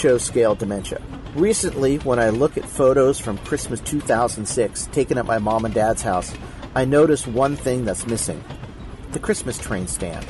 Speaker 2: HO Scale Dementia. Recently, when I look at photos from Christmas 2006 taken at my mom and dad's house, I notice one thing that's missing the Christmas train stand.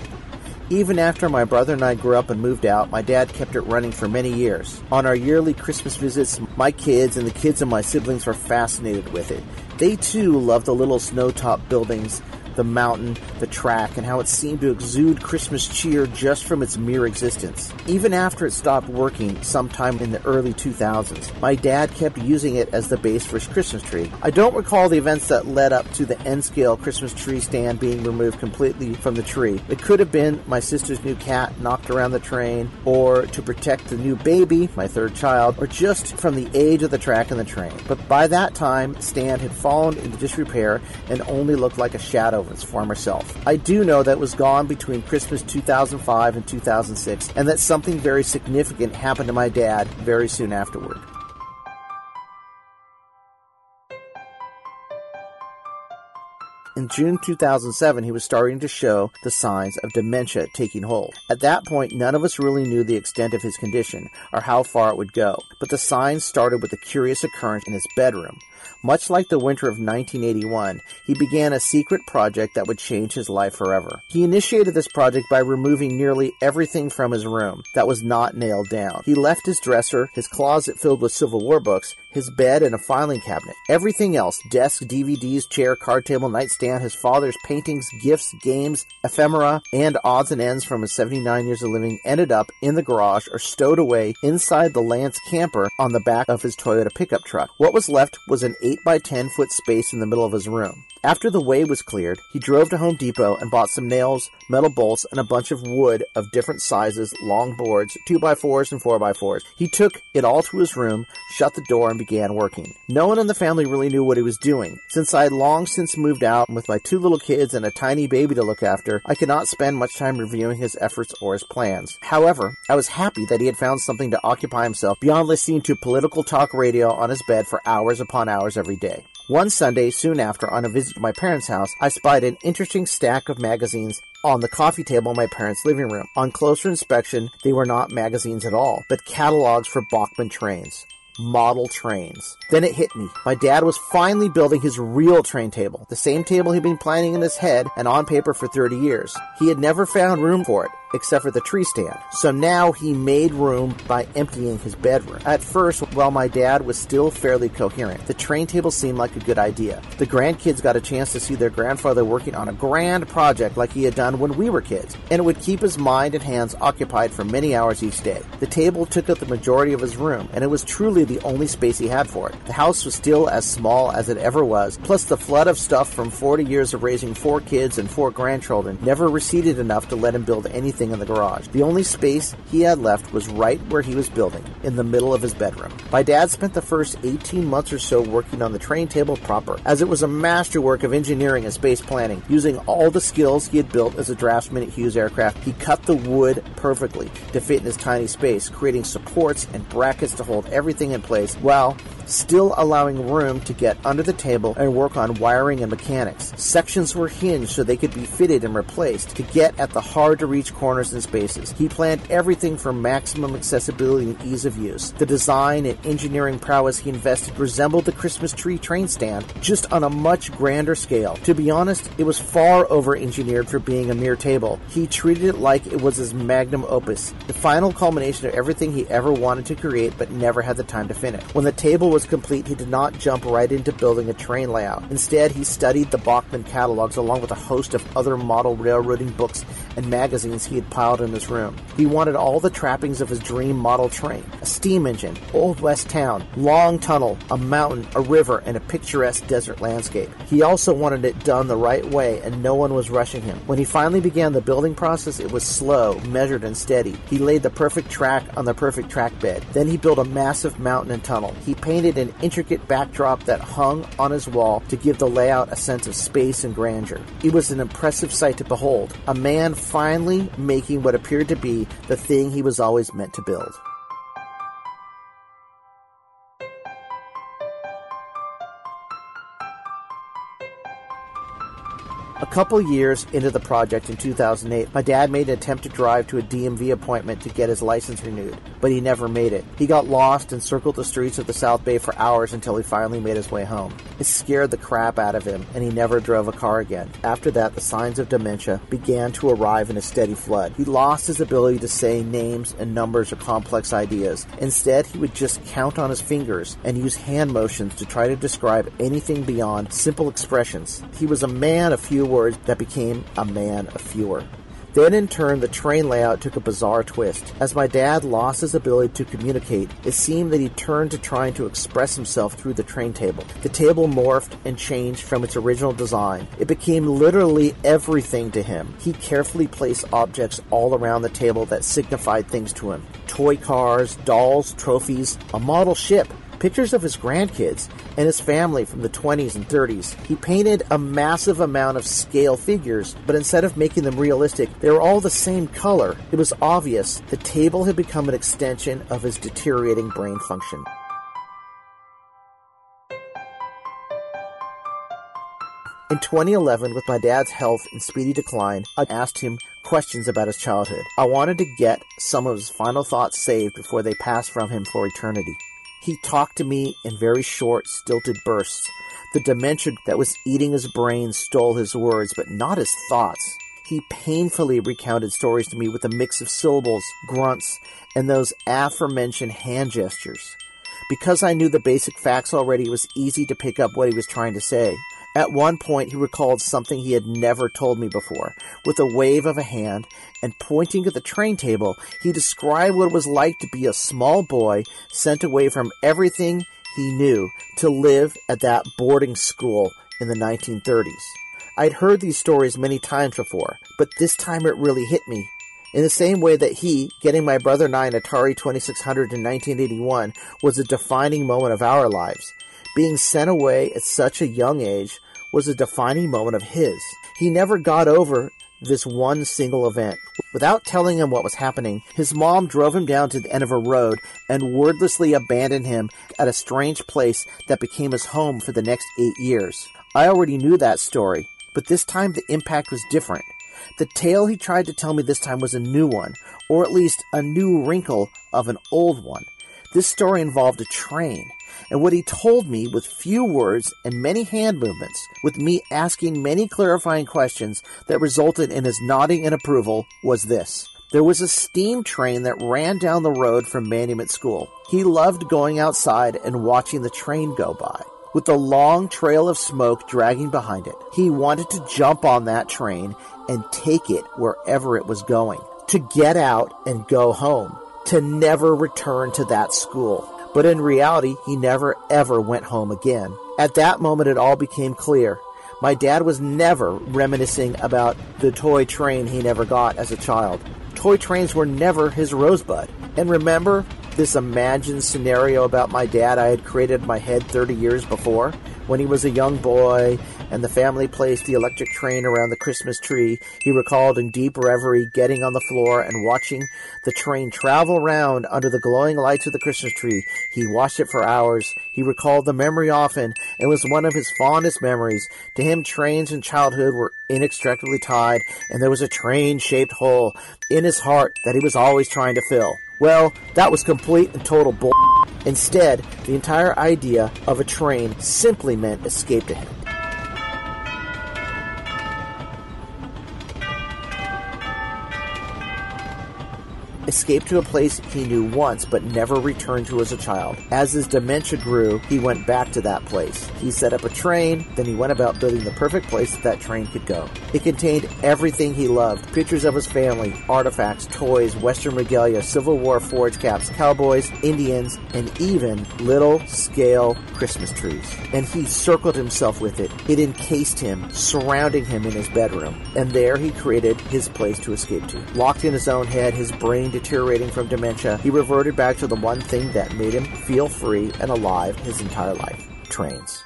Speaker 2: Even after my brother and I grew up and moved out, my dad kept it running for many years. On our yearly Christmas visits, my kids and the kids of my siblings were fascinated with it. They too loved the little snow-top buildings the mountain, the track, and how it seemed to exude Christmas cheer just from its mere existence. Even after it stopped working sometime in the early 2000s, my dad kept using it as the base for his Christmas tree. I don't recall the events that led up to the N scale Christmas tree stand being removed completely from the tree. It could have been my sister's new cat knocked around the train, or to protect the new baby, my third child, or just from the age of the track and the train. But by that time, stand had fallen into disrepair and only looked like a shadow former self. I do know that was gone between Christmas 2005 and 2006, and that something very significant happened to my dad very soon afterward. In June 2007, he was starting to show the signs of dementia taking hold. At that point, none of us really knew the extent of his condition or how far it would go, but the signs started with a curious occurrence in his bedroom. Much like the winter of 1981, he began a secret project that would change his life forever. He initiated this project by removing nearly everything from his room that was not nailed down. He left his dresser, his closet filled with Civil War books, his bed, and a filing cabinet. Everything else desk, DVDs, chair, card table, nightstand, his father's paintings, gifts, games, ephemera, and odds and ends from his 79 years of living ended up in the garage or stowed away inside the Lance camper on the back of his Toyota pickup truck. What was left was an 8 by 10 foot space in the middle of his room. After the way was cleared, he drove to Home Depot and bought some nails, metal bolts, and a bunch of wood of different sizes, long boards, 2x4s and 4x4s. He took it all to his room, shut the door, and began working. No one in the family really knew what he was doing. Since I had long since moved out and with my two little kids and a tiny baby to look after, I could not spend much time reviewing his efforts or his plans. However, I was happy that he had found something to occupy himself beyond listening to political talk radio on his bed for hours upon hours every day. One Sunday, soon after, on a visit to my parents' house, I spied an interesting stack of magazines on the coffee table in my parents' living room. On closer inspection, they were not magazines at all, but catalogs for Bachmann trains model trains. Then it hit me. My dad was finally building his real train table, the same table he'd been planning in his head and on paper for 30 years. He had never found room for it, except for the tree stand. So now he made room by emptying his bedroom. At first, while my dad was still fairly coherent, the train table seemed like a good idea. The grandkids got a chance to see their grandfather working on a grand project like he had done when we were kids, and it would keep his mind and hands occupied for many hours each day. The table took up the majority of his room, and it was truly the only space he had for it. The house was still as small as it ever was, plus the flood of stuff from 40 years of raising four kids and four grandchildren never receded enough to let him build anything in the garage. The only space he had left was right where he was building, in the middle of his bedroom. My dad spent the first 18 months or so working on the train table proper, as it was a masterwork of engineering and space planning. Using all the skills he had built as a draftsman at Hughes Aircraft, he cut the wood perfectly to fit in his tiny space, creating supports and brackets to hold everything in place while still allowing room to get under the table and work on wiring and mechanics. Sections were hinged so they could be fitted and replaced to get at the hard to reach corners and spaces. He planned everything for maximum accessibility and ease of use. The design and engineering prowess he invested resembled the Christmas tree train stand, just on a much grander scale. To be honest, it was far over engineered for being a mere table. He treated it like it was his magnum opus, the final culmination of everything he ever wanted to create but never had the time to finish. When the table was complete, he did not jump right into building a train layout. Instead, he studied the Bachmann catalogs along with a host of other model railroading books and magazines he had piled in his room. He wanted all the trappings of his dream model train a steam engine, Old West town, long tunnel, a mountain, a river, and a picturesque desert landscape. He also wanted it done the right way, and no one was rushing him. When he finally began the building process, it was slow, measured, and steady. He laid the perfect track on the perfect track bed. Then he built a massive mountain and tunnel. He painted an intricate backdrop that hung on his wall to give the layout a sense of space and grandeur. It was an impressive sight to behold. A man finally making what appeared to be the thing he was always meant to build. A couple years into the project in 2008, my dad made an attempt to drive to a DMV appointment to get his license renewed, but he never made it. He got lost and circled the streets of the South Bay for hours until he finally made his way home. It scared the crap out of him, and he never drove a car again. After that, the signs of dementia began to arrive in a steady flood. He lost his ability to say names and numbers or complex ideas. Instead, he would just count on his fingers and use hand motions to try to describe anything beyond simple expressions. He was a man of few words that became a man of fewer. Then, in turn, the train layout took a bizarre twist. As my dad lost his ability to communicate, it seemed that he turned to trying to express himself through the train table. The table morphed and changed from its original design. It became literally everything to him. He carefully placed objects all around the table that signified things to him toy cars, dolls, trophies, a model ship pictures of his grandkids and his family from the 20s and 30s. He painted a massive amount of scale figures, but instead of making them realistic, they were all the same color. It was obvious the table had become an extension of his deteriorating brain function. In 2011, with my dad's health in speedy decline, I asked him questions about his childhood. I wanted to get some of his final thoughts saved before they passed from him for eternity. He talked to me in very short, stilted bursts. The dementia that was eating his brain stole his words, but not his thoughts. He painfully recounted stories to me with a mix of syllables, grunts, and those aforementioned hand gestures. Because I knew the basic facts already, it was easy to pick up what he was trying to say. At one point, he recalled something he had never told me before. With a wave of a hand and pointing at the train table, he described what it was like to be a small boy sent away from everything he knew to live at that boarding school in the 1930s. I'd heard these stories many times before, but this time it really hit me. In the same way that he, getting my brother and I an Atari 2600 in 1981, was a defining moment of our lives. Being sent away at such a young age was a defining moment of his. He never got over this one single event. Without telling him what was happening, his mom drove him down to the end of a road and wordlessly abandoned him at a strange place that became his home for the next eight years. I already knew that story, but this time the impact was different. The tale he tried to tell me this time was a new one, or at least a new wrinkle of an old one. This story involved a train, and what he told me with few words and many hand movements, with me asking many clarifying questions that resulted in his nodding in approval, was this. There was a steam train that ran down the road from Monument School. He loved going outside and watching the train go by. With the long trail of smoke dragging behind it, he wanted to jump on that train and take it wherever it was going. To get out and go home. To never return to that school. But in reality, he never ever went home again. At that moment, it all became clear. My dad was never reminiscing about the toy train he never got as a child. Toy trains were never his rosebud. And remember this imagined scenario about my dad I had created in my head 30 years before? When he was a young boy and the family placed the electric train around the Christmas tree, he recalled in deep reverie getting on the floor and watching the train travel round under the glowing lights of the Christmas tree. He watched it for hours. He recalled the memory often and was one of his fondest memories. To him, trains in childhood were inextricably tied, and there was a train shaped hole in his heart that he was always trying to fill. Well, that was complete and total bull. Instead, the entire idea of a train simply meant escape to him. Escaped to a place he knew once but never returned to as a child. As his dementia grew, he went back to that place. He set up a train, then he went about building the perfect place that, that train could go. It contained everything he loved pictures of his family, artifacts, toys, Western regalia, Civil War forage caps, cowboys, Indians, and even little scale Christmas trees. And he circled himself with it. It encased him, surrounding him in his bedroom. And there he created his place to escape to. Locked in his own head, his brain deteriorating from dementia, he reverted back to the one thing that made him feel free and alive his entire life trains.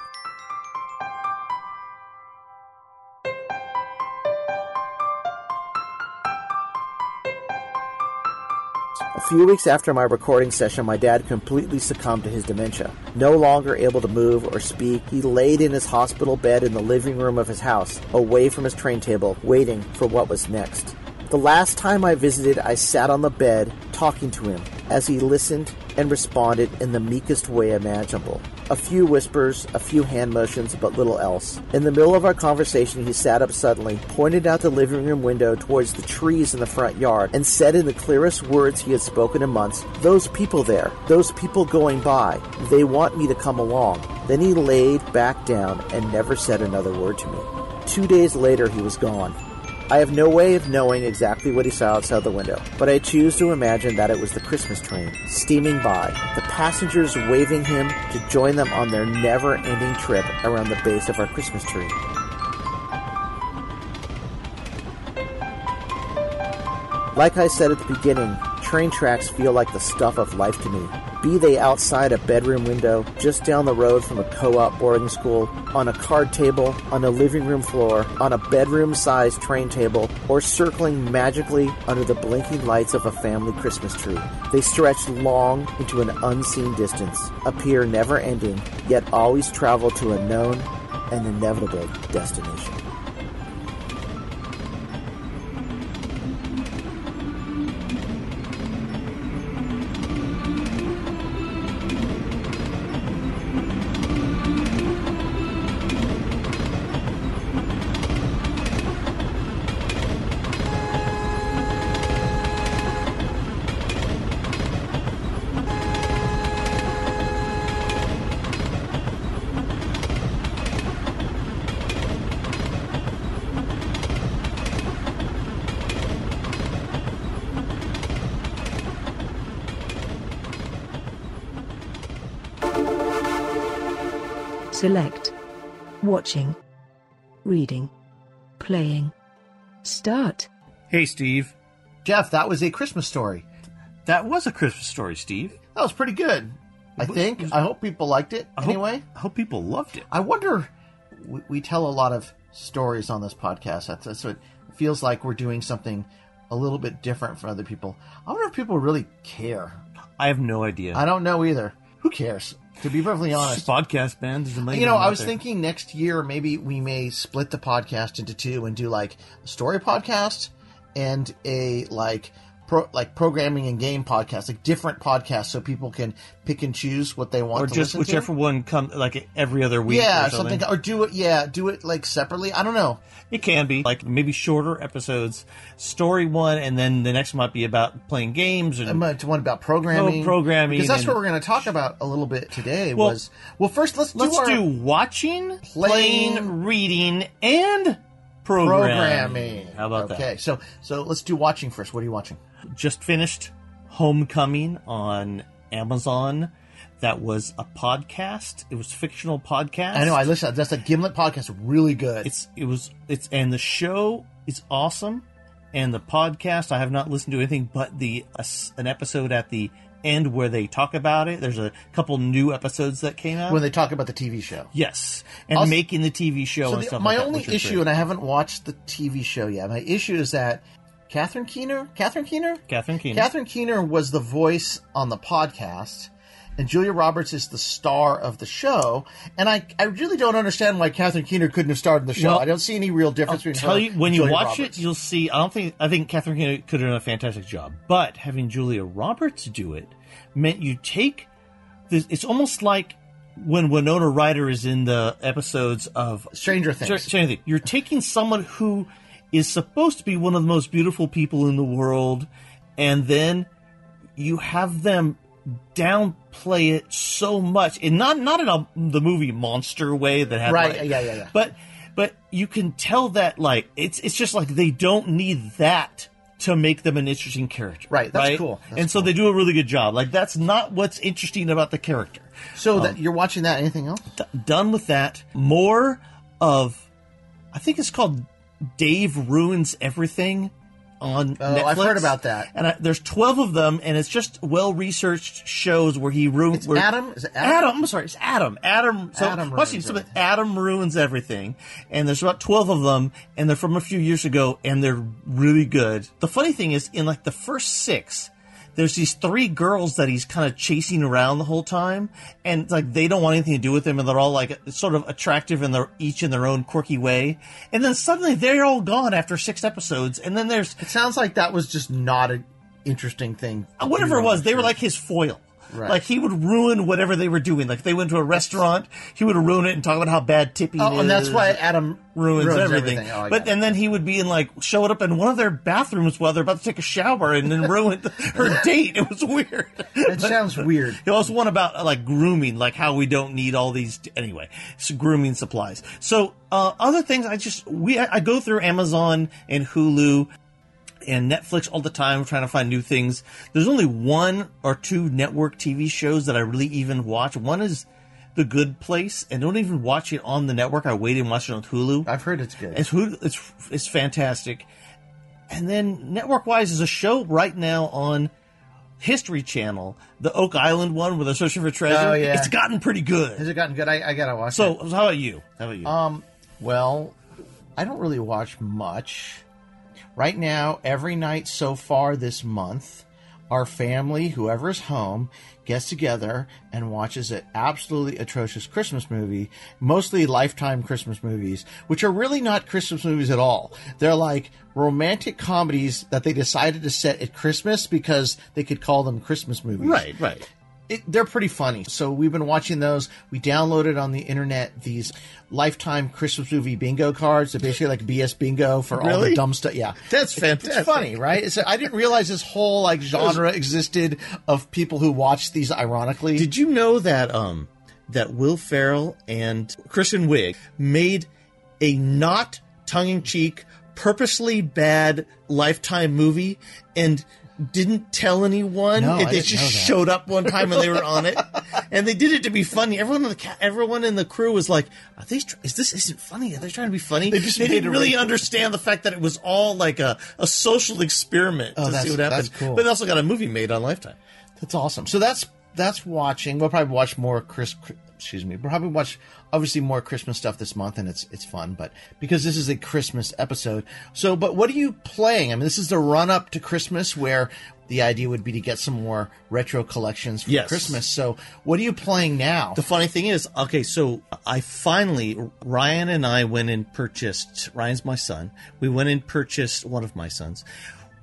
Speaker 2: A few weeks after my recording session, my dad completely succumbed to his dementia. No longer able to move or speak, he laid in his hospital bed in the living room of his house, away from his train table, waiting for what was next. The last time I visited, I sat on the bed talking to him as he listened and responded in the meekest way imaginable. A few whispers, a few hand motions, but little else. In the middle of our conversation, he sat up suddenly, pointed out the living room window towards the trees in the front yard, and said in the clearest words he had spoken in months, Those people there, those people going by, they want me to come along. Then he laid back down and never said another word to me. Two days later, he was gone. I have no way of knowing exactly what he saw outside the window, but I choose to imagine that it was the Christmas train, steaming by, the passengers waving him to join them on their never ending trip around the base of our Christmas tree. Like I said at the beginning, train tracks feel like the stuff of life to me. Be they outside a bedroom window, just down the road from a co op boarding school, on a card table, on a living room floor, on a bedroom sized train table, or circling magically under the blinking lights of a family Christmas tree. They stretch long into an unseen distance, appear never ending, yet always travel to a known and inevitable destination.
Speaker 1: Select. Watching. Reading. Playing. Start.
Speaker 3: Hey, Steve.
Speaker 5: Jeff, that was a Christmas story.
Speaker 3: That was a Christmas story, Steve.
Speaker 5: That was pretty good. I think. I hope people liked it.
Speaker 3: I hope-
Speaker 5: anyway,
Speaker 3: I hope people loved it.
Speaker 5: I wonder. We, we tell a lot of stories on this podcast. That's, that's what it feels like. We're doing something a little bit different from other people. I wonder if people really care.
Speaker 3: I have no idea.
Speaker 5: I don't know either. Who cares? To be perfectly honest,
Speaker 3: podcast band. There's a million
Speaker 5: You know, I was
Speaker 3: there.
Speaker 5: thinking next year maybe we may split the podcast into two and do like a story podcast and a like pro like programming and game podcasts, like different podcasts, so people can pick and choose what they want
Speaker 3: or
Speaker 5: to
Speaker 3: just whichever
Speaker 5: to.
Speaker 3: one come like every other week.
Speaker 5: Yeah,
Speaker 3: or something.
Speaker 5: or do it. Yeah, do it like separately. I don't know.
Speaker 3: It can be like maybe shorter episodes, story one, and then the next might be about playing games and
Speaker 5: might one about programming,
Speaker 3: Oh, programming
Speaker 5: because that's
Speaker 3: and-
Speaker 5: what we're going to talk about a little bit today.
Speaker 3: Well,
Speaker 5: was well, first let's do
Speaker 3: let's
Speaker 5: our
Speaker 3: do watching,
Speaker 5: Playing-
Speaker 3: playing, reading, and programming.
Speaker 5: programming.
Speaker 3: How about
Speaker 5: okay,
Speaker 3: that?
Speaker 5: so so let's do watching first. What are you watching?
Speaker 3: Just finished Homecoming on Amazon. That was a podcast. It was a fictional podcast.
Speaker 5: I know I listened. That's a Gimlet podcast. Really good.
Speaker 3: It's it was it's and the show is awesome, and the podcast I have not listened to anything but the s an episode at the end where they talk about it. There's a couple new episodes that came out.
Speaker 5: when they talk about the TV show.
Speaker 3: yes, and
Speaker 5: Also-
Speaker 3: making the TV show
Speaker 5: So
Speaker 3: and
Speaker 5: the-
Speaker 3: stuff.
Speaker 5: my
Speaker 3: like
Speaker 5: only
Speaker 3: is
Speaker 5: issue, and I haven't watched the TV show yet. My issue is that Catherine Keener, Catherine Keener,
Speaker 3: Catherine Keener.
Speaker 5: Catherine Keener was the voice on the podcast, and Julia Roberts is the star of the show. And I, I really don't understand why Catherine Keener couldn't have starred in the show.
Speaker 3: Well,
Speaker 5: I don't see any real difference between
Speaker 3: tell
Speaker 5: her
Speaker 3: you when you watch
Speaker 5: Roberts.
Speaker 3: it, you'll see. I don't think I think Catherine Keener could have done a fantastic job, but having Julia Roberts do it meant you take this. It's almost like when Winona Ryder is in the episodes of
Speaker 5: Stranger Things.
Speaker 3: Stranger Things. You're taking someone who is supposed to be one of the most beautiful people in the world, and then you have them downplay it so much, and not not in a, the movie monster way that had
Speaker 2: Right,
Speaker 3: like-
Speaker 2: yeah, yeah, yeah.
Speaker 3: But but you can tell that like it's it's just like they don't need that to make them an interesting character.
Speaker 2: Right, that's cool. That's
Speaker 3: and so they do a really good job. Like that's not what's interesting about the character.
Speaker 2: So that um, you're watching that? Anything else?
Speaker 3: D- done with that. More of, I think it's called Dave ruins everything on
Speaker 2: Oh,
Speaker 3: Netflix.
Speaker 2: I've heard about that.
Speaker 3: And I, there's 12 of them, and it's just well researched shows where he ruins.
Speaker 2: Adam? Is it Adam?
Speaker 3: Adam? I'm sorry, it's Adam. Adam. So
Speaker 2: Adam ruins
Speaker 3: so. Adam ruins everything, and there's about 12 of them, and they're from a few years ago, and they're really good. The funny thing is, in like the first six. There's these three girls that he's kind of chasing around the whole time, and like they don't want anything to do with him, and they're all like sort of attractive in their each in their own quirky way. And then suddenly they're all gone after six episodes, and then there's
Speaker 2: It sounds like that was just not an interesting thing.
Speaker 3: whatever it was, they were like his foil.
Speaker 2: Right.
Speaker 3: Like he would ruin whatever they were doing. Like if they went to a restaurant, he would ruin it and talk about how bad tipping
Speaker 2: Oh,
Speaker 3: is.
Speaker 2: and that's why Adam
Speaker 3: ruins, everything.
Speaker 2: Oh,
Speaker 3: but and then he would be in like show it up in one of their bathrooms while they're about to take a shower and then ruin her date. It was weird.
Speaker 2: it sounds weird.
Speaker 3: He also one about like grooming, like how we don't need all these anyway. So grooming supplies. So uh, other things, I just we I, I go through Amazon and Hulu and Netflix all the time trying to find new things. There's only one or two network TV shows that I really even watch. One is The Good Place, and don't even watch it on the network. I wait and watch it on Hulu.
Speaker 2: I've heard it's good.
Speaker 3: It's Hulu. It's it's fantastic. And then network wise, is a show right now on History Channel, the Oak Island one where they're searching for treasure.
Speaker 2: Oh, yeah.
Speaker 3: It's gotten pretty good.
Speaker 2: Has it gotten good? I, I gotta watch
Speaker 3: So,
Speaker 2: it.
Speaker 3: so how about you? How about you?
Speaker 2: Um, well, I don't really watch much. Right now, every night so far this month, our family, whoever's home, gets together and watches an absolutely atrocious Christmas movie, mostly lifetime Christmas movies, which are really not Christmas movies at all. They're like romantic comedies that they decided to set at Christmas because they could call them Christmas movies
Speaker 3: right, right.
Speaker 2: It, they're pretty funny. So we've been watching those. We downloaded on the internet these lifetime Christmas movie bingo cards. They're basically like BS bingo for all the dumb stuff. Yeah,
Speaker 3: That's fantastic.
Speaker 2: It's funny, right? It's, I didn't realize this whole like genre existed of people who watch these ironically.
Speaker 3: Did you know that um that Will Ferrell and Kristen Wiig made a not tongue in cheek, purposely bad lifetime movie and didn't tell anyone.
Speaker 2: No,
Speaker 3: It- they just showed up one time and they were on it, and they did it to be funny. Everyone in the ca- everyone in the crew was like, "Are they? Is this isn't funny? Are they trying to be funny?"
Speaker 2: They just made
Speaker 3: didn't really understand the fact that it was all like a, a social experiment
Speaker 2: Oh,
Speaker 3: to see what happened.
Speaker 2: cool.
Speaker 3: But they also got a movie made on Lifetime.
Speaker 2: That's awesome. So that's that's watching. We'll probably watch more Chris. Excuse me. We'll probably watch obviously more Christmas stuff this month, and it's it's fun. But because this is a Christmas episode, so but what are you playing? I mean, this is the run up to Christmas, where the idea would be to get some more retro collections for
Speaker 3: Yes.
Speaker 2: Christmas. So what are you playing now?
Speaker 3: The funny thing is, okay, so I finally, Ryan and I went and purchased, Ryan's my son. We went and purchased one of my sons.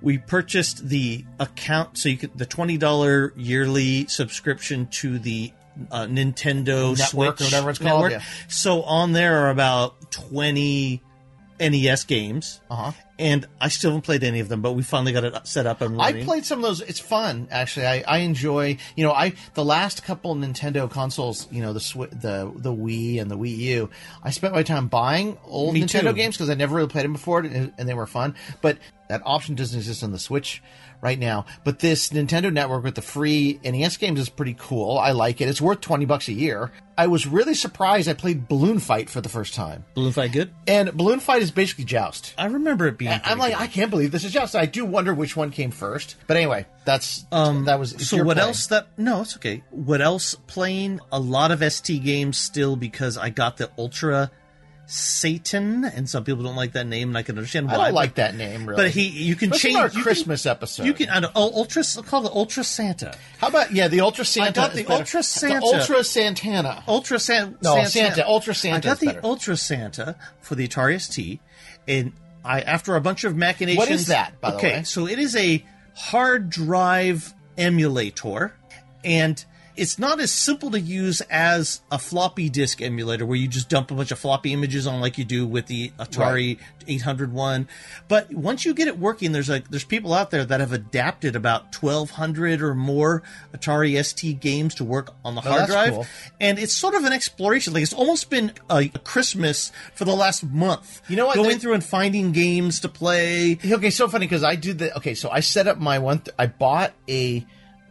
Speaker 3: We purchased the account, so you could, the $20 yearly subscription to the uh, Nintendo
Speaker 2: Network or
Speaker 3: Switch
Speaker 2: whatever it's called, yeah.
Speaker 3: So on there are about 20 NES games.
Speaker 2: Uh-huh.
Speaker 3: And I still haven't played any of them, but we finally got it set up and
Speaker 2: I played some of those. It's fun, actually. I, I enjoy. You know, I the last couple Nintendo consoles. You know, the the the Wii and the Wii U. I spent my time buying old
Speaker 3: Me
Speaker 2: Nintendo
Speaker 3: too.
Speaker 2: games because I never really played them before, and, and they were fun. But that option doesn't exist on the Switch right now. But this Nintendo Network with the free NES games is pretty cool. I like it. It's worth twenty bucks a year. I was really surprised. I played Balloon Fight for the first time,
Speaker 3: Balloon Fight good?
Speaker 2: and Balloon Fight is basically Joust.
Speaker 3: I remember it being.
Speaker 2: I'm like,
Speaker 3: good.
Speaker 2: I can't believe this is Joust. I do wonder which one came first. But anyway, that's um that was.
Speaker 3: So what
Speaker 2: play.
Speaker 3: else? That no, it's okay. What else? Playing a lot of ST games still because I got the Ultra Satan, and some people don't like that name, and I can understand why.
Speaker 2: I don't
Speaker 3: but-
Speaker 2: like that name really.
Speaker 3: But he, you can
Speaker 2: is
Speaker 3: change
Speaker 2: our
Speaker 3: you can-
Speaker 2: Christmas episode.
Speaker 3: You can, I know, oh, Ultra. Call it Ultra Santa.
Speaker 2: How about yeah, the Ultra Santa?
Speaker 3: I
Speaker 2: got
Speaker 3: the. Ultra Santa.
Speaker 2: The Ultra Santana.
Speaker 3: Ultra San-
Speaker 2: No,
Speaker 3: Santa.
Speaker 2: Santa. Ultra Santa
Speaker 3: I got the
Speaker 2: better.
Speaker 3: Ultra Santa for the Atari ST, and I after a bunch of machinations.
Speaker 2: What is that, by the
Speaker 3: okay, so it is a hard drive emulator, and it's not as simple to use as a floppy disk emulator where you just dump a bunch of floppy images on like you do with the Atari 800 one. But once you get it working, there's like there's people out there that have adapted about 1200 or more Atari ST games to work on the oh, hard
Speaker 2: Oh, that's
Speaker 3: drive,
Speaker 2: cool.
Speaker 3: and it's sort of an exploration. Like it's almost been a Christmas for the last month.
Speaker 2: You know what?
Speaker 3: Going
Speaker 2: There-
Speaker 3: through and finding games to play.
Speaker 2: Okay, so funny because I did the. Okay, so I set up my one. Th- I bought a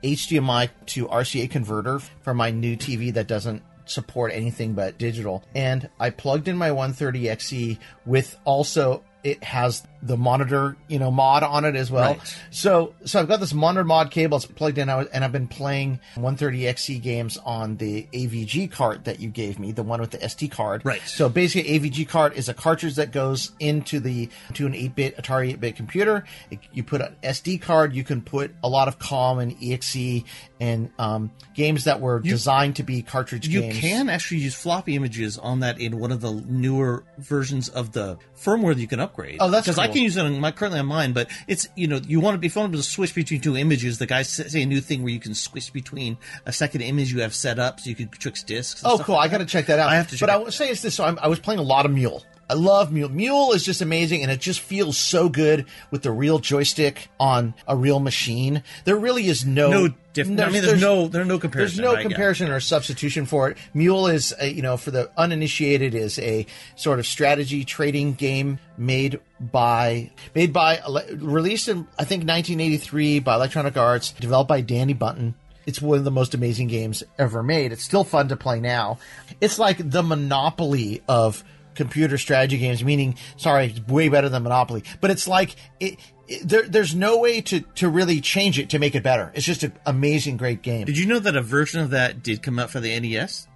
Speaker 2: HDMI to RCA converter for my new TV that doesn't support anything but digital, and I plugged in my 130XE with also it has the monitor, you know, mod on it as well.
Speaker 3: Right.
Speaker 2: So, so I've got this monitor mod cable it's plugged in, and I've been playing 130XE games on the AVG cart that you gave me, the one with the SD card.
Speaker 3: Right.
Speaker 2: So basically, AVG cart is a cartridge that goes into the to an 8-bit Atari 8-bit computer. It- you put an SD card. You can put a lot of COM and EXE and um, games that were designed to be cartridge
Speaker 3: You
Speaker 2: games.
Speaker 3: You can actually use floppy images on that in one of the newer versions of the firmware that you can upgrade.
Speaker 2: Oh, that's
Speaker 3: because I
Speaker 2: cool.
Speaker 3: Can use it on my currently on mine, but it's you know you want to be able to switch between two images. The guys say a new thing where you can switch between a second image you have set up, so you can tricks discs.
Speaker 2: Oh, cool!
Speaker 3: like
Speaker 2: I got to check that out.
Speaker 3: I have to check
Speaker 2: But I would say is this: so I'm, I was playing a lot of Mule. I love Mule. Mule is just amazing, and it just feels so good with the real joystick on a real machine. There really is no
Speaker 3: No different. I mean, there's no- there's no comparison,
Speaker 2: There's no?
Speaker 3: Yeah.
Speaker 2: comparison or substitution for it. Mule is, a, you know, for the uninitiated, is a sort of strategy trading game made by made by released in I think 1983 by Electronic Arts, developed by Dani Bunten It's one of the most amazing games ever made. It's still fun to play now. It's like the monopoly of computer strategy games, meaning, sorry, it's way better than Monopoly. But it's like, it, it, there, there's no way to, to really change it to make it better. It's just an amazing, great game.
Speaker 3: Did you know that a version of that did come out for the NES?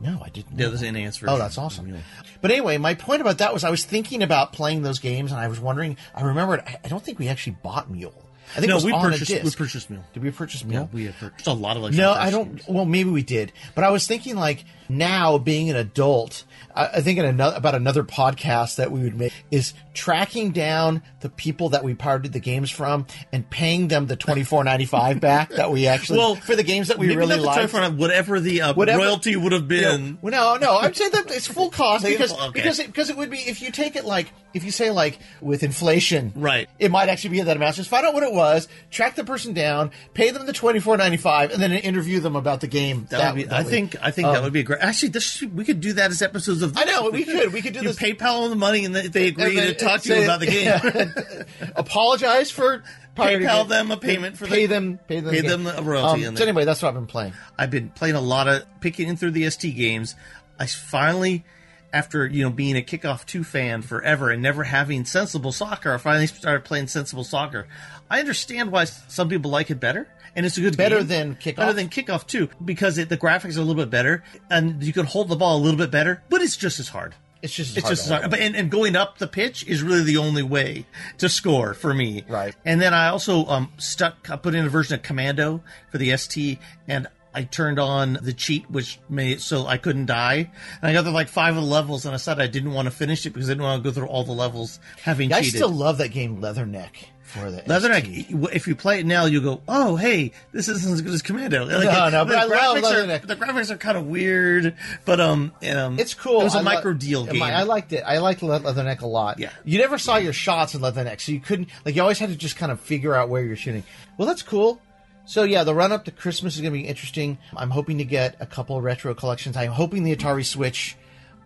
Speaker 2: no, I didn't.
Speaker 3: Yeah,
Speaker 2: know
Speaker 3: there's an NES oh, version.
Speaker 2: Oh, that's awesome. Oh, but anyway, my point about that was I was thinking about playing those games and I was wondering, I remembered, I, I don't think we actually bought Mule. I think it
Speaker 3: No,
Speaker 2: was
Speaker 3: we
Speaker 2: on
Speaker 3: purchased
Speaker 2: a
Speaker 3: we purchased Mule.
Speaker 2: Did we purchase
Speaker 3: Yeah,
Speaker 2: Mule?
Speaker 3: we had purchased a lot of.
Speaker 2: Like.
Speaker 3: No,
Speaker 2: I don't.
Speaker 3: games.
Speaker 2: Well, maybe we did, but I was thinking like now being an adult, I, I think in another, about another podcast that we would make is tracking down the people that we pirated the games from and paying them the twenty four ninety five back that we actually
Speaker 3: Well,
Speaker 2: for the games that we really liked.
Speaker 3: whatever the uh,
Speaker 2: Whatever-
Speaker 3: royalty would have been.
Speaker 2: Well, no, no, I'm saying that it's full cost because
Speaker 3: okay.
Speaker 2: because it, because it would be if you take it like if you say like with inflation,
Speaker 3: Right.
Speaker 2: It might actually be that amount. Just find out what it was, track the person down, pay them the twenty four ninety five, and then interview them about the game.
Speaker 3: That, would be, I
Speaker 2: we-
Speaker 3: think. I think that would be a great. Actually, this should, we could do that as of.
Speaker 2: I know, we could. We could do
Speaker 3: you
Speaker 2: this-
Speaker 3: PayPal them the money, and they, they agree to talk to you about the game.
Speaker 2: apologize for
Speaker 3: PayPal them a payment for
Speaker 2: pay
Speaker 3: the-
Speaker 2: them pay them
Speaker 3: pay
Speaker 2: the
Speaker 3: them a royalty
Speaker 2: Um, so anyway, that's what I've been playing.
Speaker 3: I've been playing a lot of picking through the ST games. I finally, after you know being a Kickoff Two fan forever and never having Sensible Soccer, I finally started playing Sensible Soccer. I understand why some people like it better, and it's a good
Speaker 2: Better
Speaker 3: game.
Speaker 2: than Kickoff?
Speaker 3: Better than Kickoff too, because it, the graphics are a little bit better, and you can hold the ball a little bit better, but it's just as hard.
Speaker 2: It's just
Speaker 3: It's just as hard. But and, and going up the pitch is really the only way to score for me.
Speaker 2: Right.
Speaker 3: And then I also um stuck I put in a version of Commando for the ST and I turned on the cheat which made it so I couldn't die. And I got to like five of the levels and I said I didn't want to finish it because I didn't want to go through all the levels having
Speaker 2: I
Speaker 3: cheated.
Speaker 2: still love that game Leatherneck for the
Speaker 3: Leatherneck,
Speaker 2: ST.
Speaker 3: if you play it now, you go, "Oh, hey, this isn't as good as Commando." Like,
Speaker 2: No, no,
Speaker 3: the
Speaker 2: but I love
Speaker 3: graphics are-
Speaker 2: Leatherneck.
Speaker 3: The graphics are kind of weird, but um, um,
Speaker 2: It's cool.
Speaker 3: It was a
Speaker 2: I lo- Microdeal
Speaker 3: game.
Speaker 2: I liked it. I liked Le- Leatherneck a lot.
Speaker 3: Yeah.
Speaker 2: You never saw your shots in Leatherneck, so you couldn't like you always had to just kind of figure out where you're shooting. Well, that's cool. So yeah, the run up to Christmas is going to be interesting. I'm hoping to get a couple retro collections. I'm hoping the Atari Switch,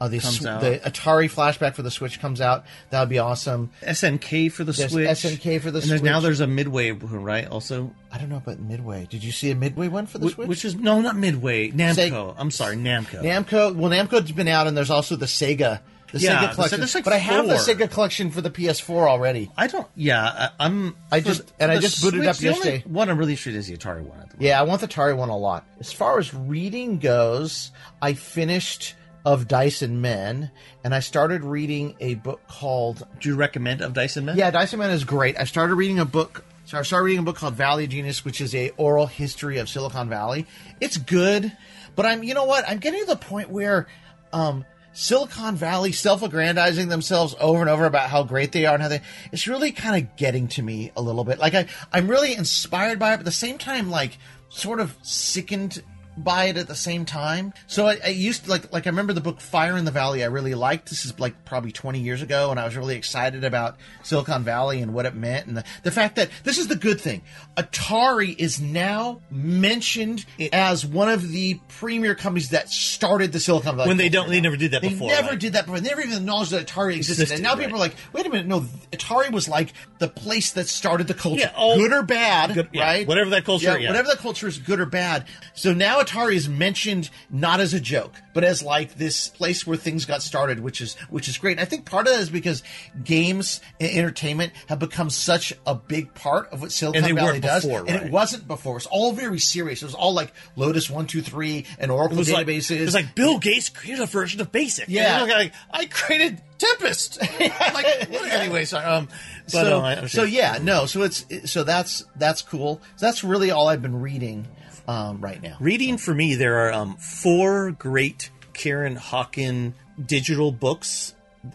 Speaker 2: uh, the sw- the Atari flashback for the Switch comes out. That would be awesome.
Speaker 3: SNK for the
Speaker 2: There's
Speaker 3: Switch.
Speaker 2: SNK for the
Speaker 3: and there's, now there's a Midway right? Also,
Speaker 2: I don't know about Midway. Did you see a Midway one for the
Speaker 3: Wh-
Speaker 2: Switch?
Speaker 3: which is no, not Midway. Namco.
Speaker 2: Sega-
Speaker 3: I'm sorry, Namco.
Speaker 2: Namco. Well, Namco's been out, and there's also the Sega. The
Speaker 3: Yeah,
Speaker 2: Sega collection.
Speaker 3: like
Speaker 2: but I have the. Sega collection for the PS4 already.
Speaker 3: I don't. Yeah, I, I'm.
Speaker 2: I just- and I just booted up
Speaker 3: Switch, the only
Speaker 2: yesterday.
Speaker 3: One I'm really interested is the Atari one. The.
Speaker 2: Yeah, I want the Atari one a lot. As far as reading goes, I finished of Dice and Men, and I started reading a book called
Speaker 3: Do you recommend of Dice and Men?
Speaker 2: Yeah, Dice and Men is great. I started reading a book. So I started reading a book called Valley of Genius, which is a oral history of Silicon Valley. It's good, but I'm you know what? I'm getting to the point where um Silicon Valley self-aggrandizing themselves over and over about how great they are and how they it's really kind of getting to me a little bit. Like I I'm really inspired by it, but at the same time like sort of sickened buy it at the same time. So I, I used to like like I remember the book Fire in the Valley. I really liked. This is like probably twenty years ago, and I was really excited about Silicon Valley and what it meant, and the, the fact that this is the good thing. Atari is now mentioned as one of the premier companies that started the Silicon Valley.
Speaker 3: When they don't, they never did that before.
Speaker 2: They
Speaker 3: before.
Speaker 2: never
Speaker 3: right?
Speaker 2: did that before. They never even acknowledged that Atari existed.
Speaker 3: Existed,
Speaker 2: and now
Speaker 3: right.
Speaker 2: people are like, wait a minute, no, Atari was like the place that started the culture.
Speaker 3: Yeah, all-
Speaker 2: good or bad,
Speaker 3: Good- yeah,
Speaker 2: right?
Speaker 3: whatever that culture- yeah.
Speaker 2: Whatever that culture is good or bad. So now Atari is mentioned not as a joke, but as like this place where things got started, which is which is great. And I think part of that is because games and entertainment have become such a big part of what Silicon Valley does.
Speaker 3: before,
Speaker 2: And it wasn't before. It's all very serious. It was all like Lotus one, two, three, and Oracle
Speaker 3: It was like,
Speaker 2: databases.
Speaker 3: it was like Bill Gates created a version of Basic.
Speaker 2: Yeah.
Speaker 3: Like, I created Tempest. like, what- anyway, sorry. Um, but,
Speaker 2: so,
Speaker 3: um,
Speaker 2: so yeah, no. So it's so that's that's cool. So that's really all I've been reading um, right now.
Speaker 3: Reading for me, there are um, four great Kieren Hawken digital books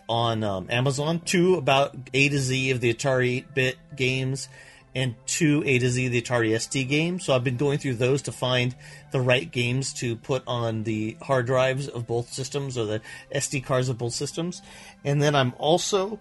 Speaker 3: on um, Amazon. Two about A to Z of the Atari 8-bit games, and two A to Z of the Atari ST games. So I've been going through those to find the right games to put on the hard drives of both systems or the SD cards of both systems. And then I'm also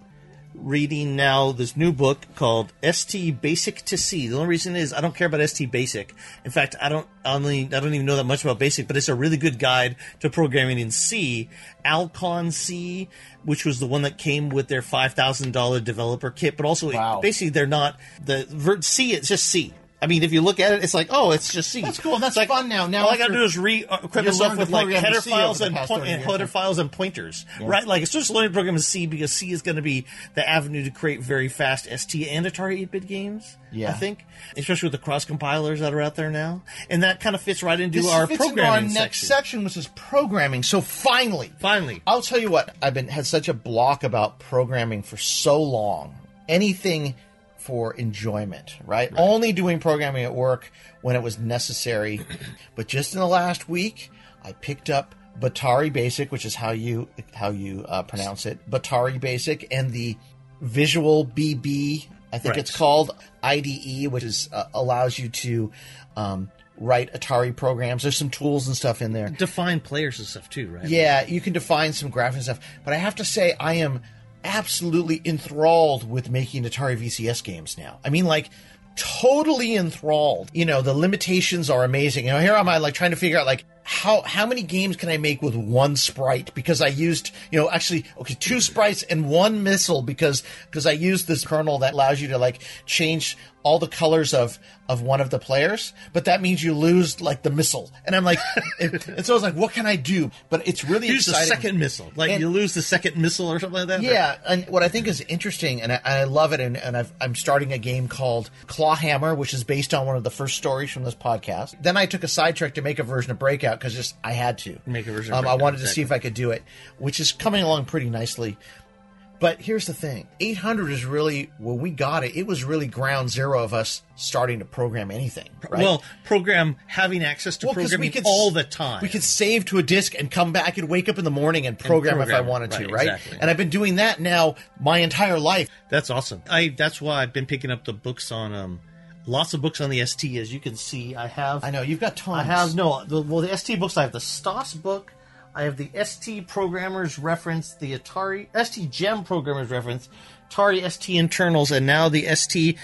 Speaker 3: reading now this new book called ST Basic to C. The only reason is I don't care about ST Basic. In fact, I don't only I don't even know that much about Basic, but it's a really good guide to programming in C. Alcyon C, which was the one that came with their five thousand dollar developer kit, but also
Speaker 2: Wow.
Speaker 3: basically they're not the C. It's just C. I mean, if you look at it, it's like, oh, it's just C.
Speaker 2: That's cool. That's
Speaker 3: like,
Speaker 2: fun now. Now
Speaker 3: all I got to do is re uh, myself with like header files and,
Speaker 2: 30
Speaker 3: and header files and pointers, right? Like it's just learning program in C because C is going to be the avenue to create very fast ST and Atari 8-bit games.
Speaker 2: Yeah.
Speaker 3: I think, especially with the cross compilers that are out there now, and that kind of fits right into
Speaker 2: This
Speaker 3: our
Speaker 2: fits into
Speaker 3: programming
Speaker 2: our next
Speaker 3: section.
Speaker 2: section, which is programming. So finally,
Speaker 3: Finally,
Speaker 2: I'll tell you what. I've been had such a block about programming for so long. Anything for enjoyment, right? Only doing programming at work when it was necessary. but just in the last week, I picked up Batari Basic, which is how you how you uh, pronounce it, Batari Basic, and the Visual BB. I think
Speaker 3: Right.
Speaker 2: it's called IDE, which is uh, allows you to um, write Atari programs. There's some tools and stuff in there.
Speaker 3: define players and stuff too, right?
Speaker 2: Yeah, you can define some graphics and stuff, but I have to say I am absolutely enthralled with making Atari VCS games now. I mean, like totally enthralled. You know, the limitations are amazing. You know, here am I like trying to figure out like how how many games can I make with one sprite because I used you know actually okay two sprites and one missile because because I used this kernel that allows you to like change all the colors of of one of the players, but that means you lose like the missile. And I'm like, and so I was like, what can I do? But it's really
Speaker 3: Use the second missile, like
Speaker 2: And-
Speaker 3: you lose the second missile or something like that.
Speaker 2: Yeah, and what I think is interesting, and I, I love it, and, and I've, I'm starting a game called Clawhammer, which is based on one of the first stories from this podcast. Then I took a sidetrack to make a version of Breakout because just I had to
Speaker 3: Make a version of
Speaker 2: Um, I wanted to see if I could do it, which is coming along pretty nicely. But here's the thing: 800 is really when we got it. It was really ground zero of us starting to program anything. Right?
Speaker 3: Well, program having access to
Speaker 2: Well,
Speaker 3: programming
Speaker 2: could
Speaker 3: all the time.
Speaker 2: We could save to a disk and come back and wake up in the morning and program, if I
Speaker 3: program it.
Speaker 2: wanted to,
Speaker 3: Right,
Speaker 2: right?
Speaker 3: exactly.
Speaker 2: And I've been doing that now my entire life.
Speaker 3: That's awesome. I that's why I've been picking up the books on um lots of books on the ST as you can see. I have
Speaker 2: I know you've got tons.
Speaker 3: I have no the, well the ST books I have the STOS book, I have the ST programmers reference, the Atari ST Gem programmers reference, Atari ST internals and now the ST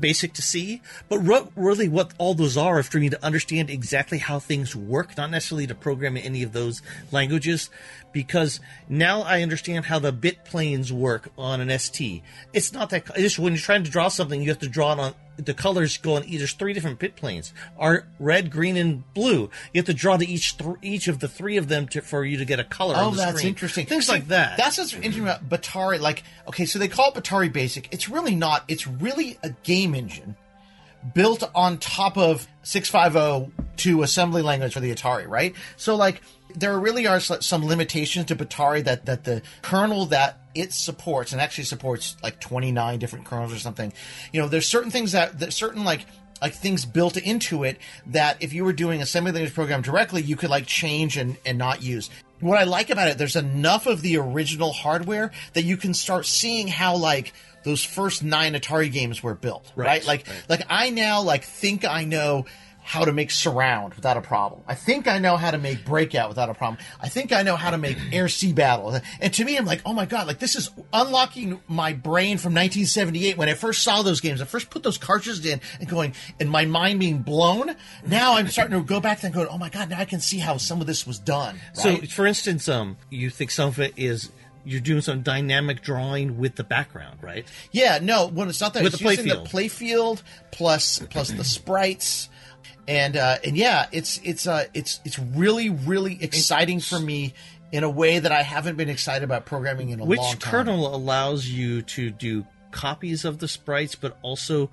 Speaker 3: basic to C. But really what all those are is for me to understand exactly how things work, not necessarily to program in any of those languages because now I understand how the bit planes work on an ST. It's not that just when you're trying to draw something, you have to draw it on the colors go on. There's three different bit planes: are red, green, and blue. You have to draw to each th- each of the three of them to, for you to get a color.
Speaker 2: Oh,
Speaker 3: on the
Speaker 2: that's
Speaker 3: screen.
Speaker 2: interesting.
Speaker 3: Things
Speaker 2: See,
Speaker 3: like that.
Speaker 2: That's what's interesting about Batari. Like, okay, so they call it Batari Basic. It's really not. It's really a game engine built on top of 6502 assembly language for the Atari, right? So, like, there really are some limitations to Batari that that the kernel that it supports and actually supports like 29 different kernels or something. You know, there's certain things that, that certain like like things built into it that if you were doing assembly language program directly, you could like change and, and not use. What I like about it, there's enough of the original hardware that you can start seeing how like those first nine Atari games were built, right?
Speaker 3: Right,
Speaker 2: Like like I now like think I know how to make surround without a problem. I think I know how to make breakout without a problem. I think I know how to make air sea battle. And to me, I'm like, oh my god, like this is unlocking my brain from 1978 when I first saw those games. I first put those cartridges in and going, and my mind being blown. Now I'm starting to go back and going, oh my god, now I can see how some of this was done.
Speaker 3: So, for instance, um, you think some of it is you're doing some dynamic drawing with the background, right?
Speaker 2: Yeah, no, when it's not that
Speaker 3: With
Speaker 2: it's
Speaker 3: the
Speaker 2: using
Speaker 3: playfield.
Speaker 2: the playfield plus plus the sprites, and uh, and yeah, it's it's uh it's it's really really exciting for me in a way that I haven't been excited about programming in a long time.
Speaker 3: Which kernel allows you to do copies of the sprites, but also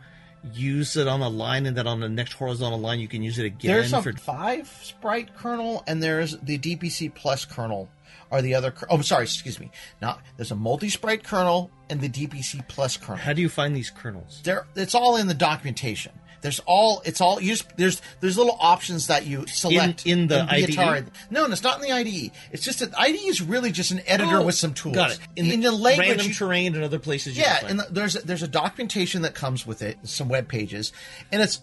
Speaker 3: use it on a line, and then on the next horizontal line you can use it again.
Speaker 2: There's a
Speaker 3: for
Speaker 2: five sprite kernel, and there's the DPC plus kernel. Are the other? Oh, sorry, excuse me. Not there's a multi sprite kernel and the DPC plus kernel.
Speaker 3: how do you find these kernels?
Speaker 2: there it's all in the documentation there's all it's all you just, there's there's little options that you select
Speaker 3: in the IDE?
Speaker 2: Atari. no no it's not in the IDE it's just that IDE is really just an editor
Speaker 3: Oh,
Speaker 2: with some tools
Speaker 3: Got it.
Speaker 2: in, the, language
Speaker 3: random
Speaker 2: you-
Speaker 3: terrain and other places. You
Speaker 2: yeah and the, there's there's a documentation that comes with it some web pages and it's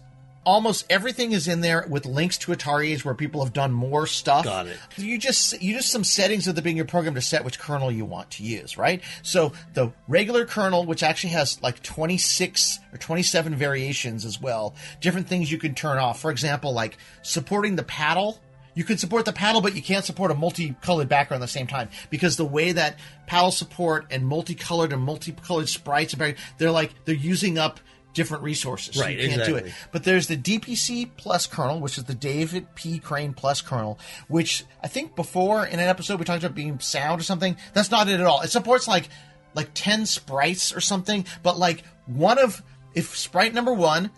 Speaker 2: almost everything is in there with links to Atari's where people have done more stuff.
Speaker 3: Got it.
Speaker 2: You just you just some settings of the beginning of your program to set which kernel you want to use, right? So the regular kernel, which actually has like 26 or 27 variations as well, different things you can turn off. For example, like supporting the paddle. You can support the paddle, but you can't support a multicolored background at the same time because the way that paddle support and multicolored and multicolored sprites, are- they're like they're using up different resources. So
Speaker 3: Right,
Speaker 2: you can't do it. But there's the DPC Plus kernel, which is the David P. Crane Plus kernel, which I think before in an episode we talked about being sound or something. That's not it at all. It supports like like ten sprites or something, but like one of if sprite number one,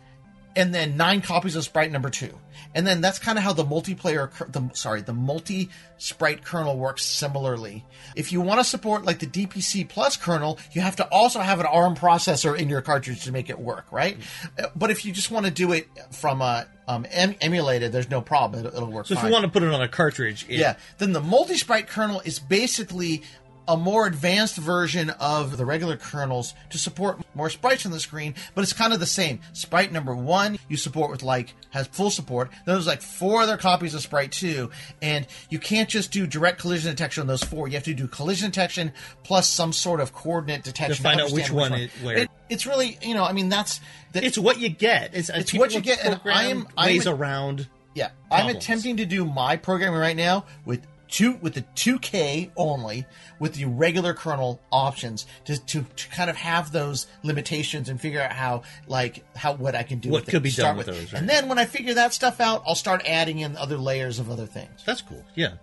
Speaker 2: and then nine copies of sprite number two. And then that's kind of how the multiplayer, the sorry, the multi sprite kernel works similarly. If you want to support like the DPC plus kernel, you have to also have an ARM processor in your cartridge to make it work, right? Uh, But if you just want to do it from uh, um, em- emulated, there's no problem. It'll, it'll work.
Speaker 3: so if
Speaker 2: fine.
Speaker 3: you want to put it on a cartridge, it-
Speaker 2: Yeah. Then the multi sprite kernel is basically a more advanced version of the regular kernels to support more sprites on the screen, but it's kind of the same. Sprite number one, you support with like, has full support. Then there's like four other copies of Sprite 2, and you can't just do direct collision detection on those four. You have to do collision detection plus some sort of coordinate detection
Speaker 3: To find out
Speaker 2: understand
Speaker 3: which one it- where.
Speaker 2: It- it's really, you know, I mean, that's. The,
Speaker 3: it's what you get. It's, uh,
Speaker 2: It's what you get, and I am- I'm
Speaker 3: ways around.
Speaker 2: Yeah, I'm
Speaker 3: problems.
Speaker 2: attempting to do my programming right now with two with the 2K only with the regular kernel options to, to, to kind of have those limitations and figure out how like how what I can do
Speaker 3: What
Speaker 2: with it
Speaker 3: could be done with those, right.
Speaker 2: And then when I figure that stuff out, I'll start adding in other layers of other things.
Speaker 3: That's cool. Yeah,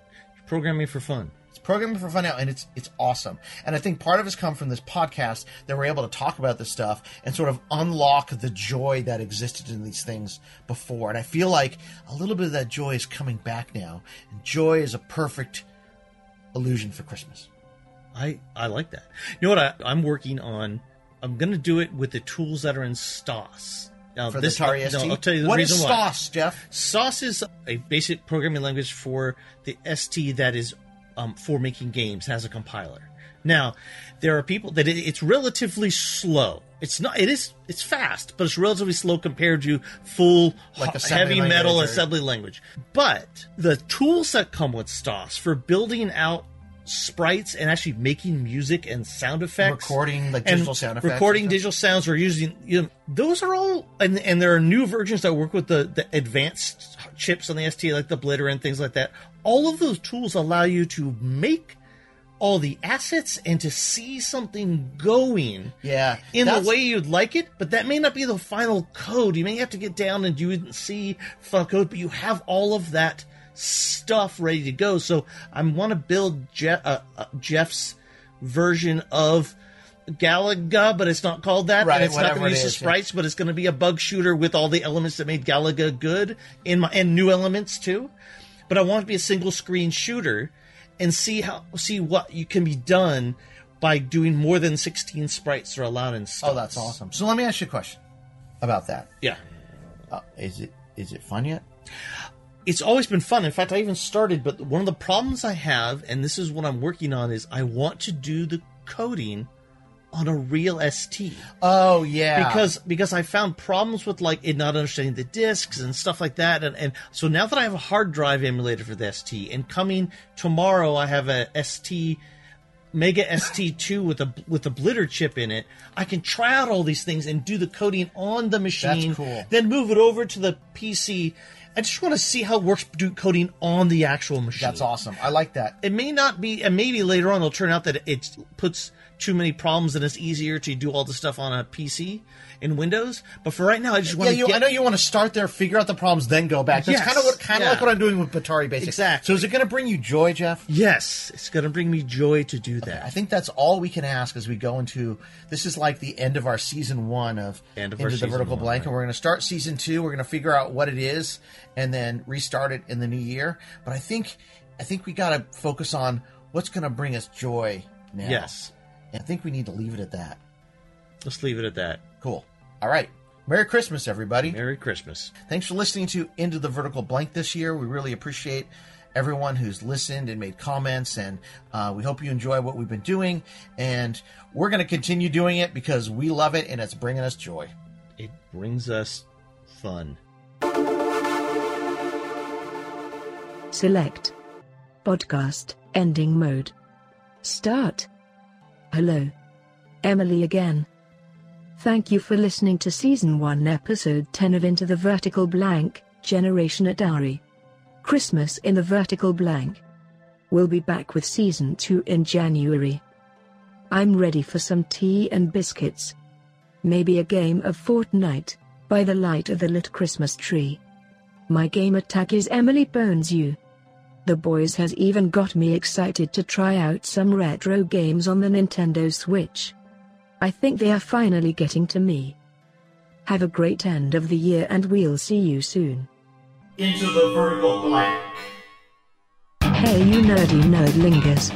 Speaker 3: programming for fun.
Speaker 2: Programming for fun now, and it's it's awesome. And I think part of it's come from this podcast that we're able to talk about this stuff and sort of unlock the joy that existed in these things before. And I feel like a little bit of that joy is coming back now. And joy is a perfect illusion for Christmas.
Speaker 3: I I like that. You know what? I, I'm working on. I'm going to do it with the tools that are in STOS. Now,
Speaker 2: For
Speaker 3: this,
Speaker 2: the Atari
Speaker 3: no,
Speaker 2: ST.
Speaker 3: I'll tell you the
Speaker 2: What
Speaker 3: reason
Speaker 2: is
Speaker 3: why.
Speaker 2: STOS, Jeff?
Speaker 3: STOS is a basic programming language for the ST that is um, for making games. Has a compiler. Now, there are people that it, it's relatively slow. It's not. It is. It's fast, but it's relatively slow compared to full
Speaker 2: Like
Speaker 3: heavy metal
Speaker 2: language
Speaker 3: assembly language. But the tools that come with STOS for building out sprites and actually making music and sound effects,
Speaker 2: Recording, like, digital sound effects
Speaker 3: recording digital sounds, or using you know, those are all. And, and there are new versions that work with the the advanced chips on the ST, like the Blitter and things like that. All of those tools allow you to make all the assets and to see something going
Speaker 2: Yeah,
Speaker 3: in the way you'd like it, but that may not be the final code. You may have to get down and you wouldn't see final code, but you have all of that stuff ready to go. So I want to build uh, uh, Jeff's version of Galaga, but it's not called that.
Speaker 2: Right,
Speaker 3: and it's not going to use the
Speaker 2: yeah.
Speaker 3: sprites, but it's going to be a bug shooter with all the elements that made Galaga good in my and new elements too. But I want to be a single screen shooter and see how see what you can be done by doing more than 16 sprites are allowed in
Speaker 2: Oh, that's awesome. So let me ask you a question about that.
Speaker 3: Yeah.
Speaker 2: Uh, is it is it fun yet?
Speaker 3: It's always been fun. In fact, I even started, but one of the problems I have, and this is what I'm working on, is I want to do the coding on a real ST.
Speaker 2: Oh yeah,
Speaker 3: because because I found problems with like it not understanding the discs and stuff like that, and and so now that I have a hard drive emulator for the ST, and coming tomorrow I have a ST Mega ST2 with a with a blitter chip in it, I can try out all these things and do the coding on the machine.
Speaker 2: That's cool.
Speaker 3: Then move it over to the PC. I just want to see how it works do coding on the actual machine.
Speaker 2: that's awesome. I like that.
Speaker 3: It may not be, and maybe later on it'll turn out that it puts too many problems and it's easier to do all the stuff on a PC in Windows. But for right now, I just want
Speaker 2: Yeah,
Speaker 3: to
Speaker 2: you,
Speaker 3: get.
Speaker 2: I know you want to start there, figure out the problems, then go back. That's
Speaker 3: Yes.
Speaker 2: kind of what kind of
Speaker 3: Yeah.
Speaker 2: like what I'm doing with Batari Basic.
Speaker 3: Exactly.
Speaker 2: So is it going to bring you joy, Jeff?
Speaker 3: Yes, it's going to bring me joy to do that.
Speaker 2: I think that's all we can ask as we go into this is like the end of our season one of
Speaker 3: End of
Speaker 2: into the vertical
Speaker 3: one,
Speaker 2: blank,
Speaker 3: right.
Speaker 2: and we're going to start season two. We're going to figure out what it is, and then restart it in the new year. But I think I think we got to focus on what's going to bring us joy now.
Speaker 3: Yes.
Speaker 2: And I think we need to leave it at that.
Speaker 3: Let's leave it at that.
Speaker 2: Cool. All right. Merry Christmas, everybody.
Speaker 3: Merry Christmas.
Speaker 2: Thanks for listening to Into the Vertical Blank this year. We really appreciate everyone who's listened and made comments, and uh, we hope you enjoy what we've been doing. And we're going to continue doing it because we love it and it's bringing us joy.
Speaker 3: It brings us fun.
Speaker 1: Select. Podcast ending mode. Start. Hello. Emily again. Thank you for listening to Season 1, Episode 10 of Into the Vertical Blank Generation Atari. Christmas in the Vertical Blank. We'll be back with Season 2 in January. I'm ready for some tea and biscuits. Maybe a game of Fortnite, by the light of the lit Christmas tree. My gamer tag is Emily Bones You. The boys has even got me excited to try out some retro games on the Nintendo Switch. I think they are finally getting to me. Have a great end of the year and we'll see you soon.
Speaker 6: Into the vertical blank.
Speaker 1: Hey you nerdy nerdlingers.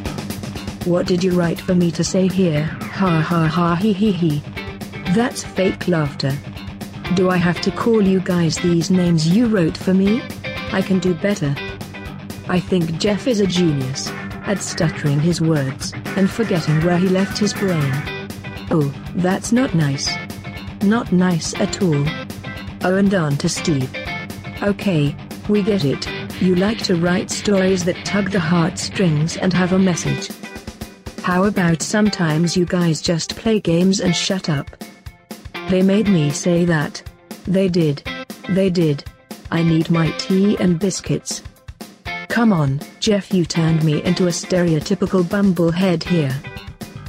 Speaker 1: What did you write for me to say here? Ha ha ha he he he. That's fake laughter. Do I have to call you guys these names you wrote for me? I can do better. I think Jeff is a genius at stuttering his words and forgetting where he left his brain. Oh, that's not nice. Not nice at all. Oh, and on to Steve. Okay, we get it. You like to write stories that tug the heartstrings and have a message. How about sometimes you guys just play games and shut up? They made me say that. They did. They did. I need my tea and biscuits. Come on, Jeff, you turned me into a stereotypical bumblehead here.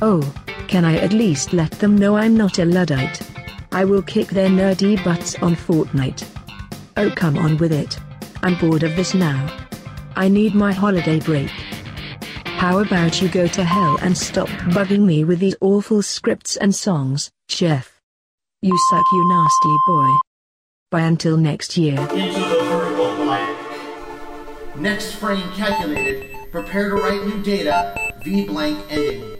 Speaker 1: Oh, can I at least let them know I'm not a Luddite? I will kick their nerdy butts on Fortnite. Oh, come on with it. I'm bored of this now. I need my holiday break. How about you go to hell and stop bugging me with these awful scripts and songs, Jeff? You suck, you nasty boy. Bye until next year.
Speaker 6: Next frame calculated. Prepare to write new data. V blank ending.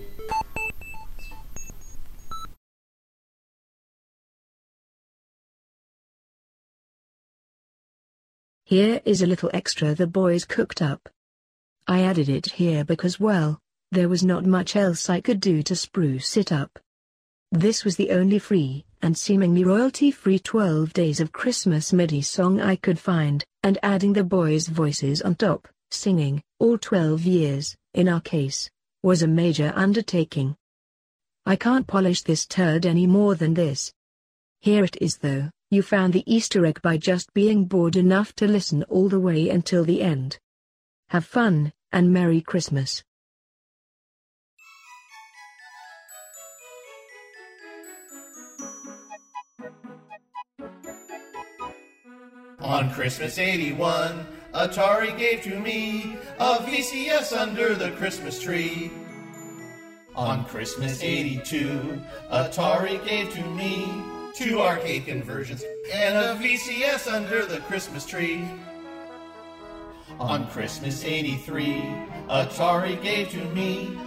Speaker 1: Here is a little extra the boys cooked up. I added it here because, well, there was not much else I could do to spruce it up. This was the only free, and seemingly royalty-free 12 Days of Christmas MIDI song I could find, and adding the boys' voices on top, singing, all 12 years, in our case, was a major undertaking. I can't polish this turd any more than this. Here it is though, you found the Easter egg by just being bored enough to listen all the way until the end. Have fun, and Merry Christmas.
Speaker 2: On Christmas 81, Atari gave to me a VCS under the Christmas tree. On Christmas 82, Atari gave to me two arcade conversions and a VCS under the Christmas tree. On Christmas 83, Atari gave to me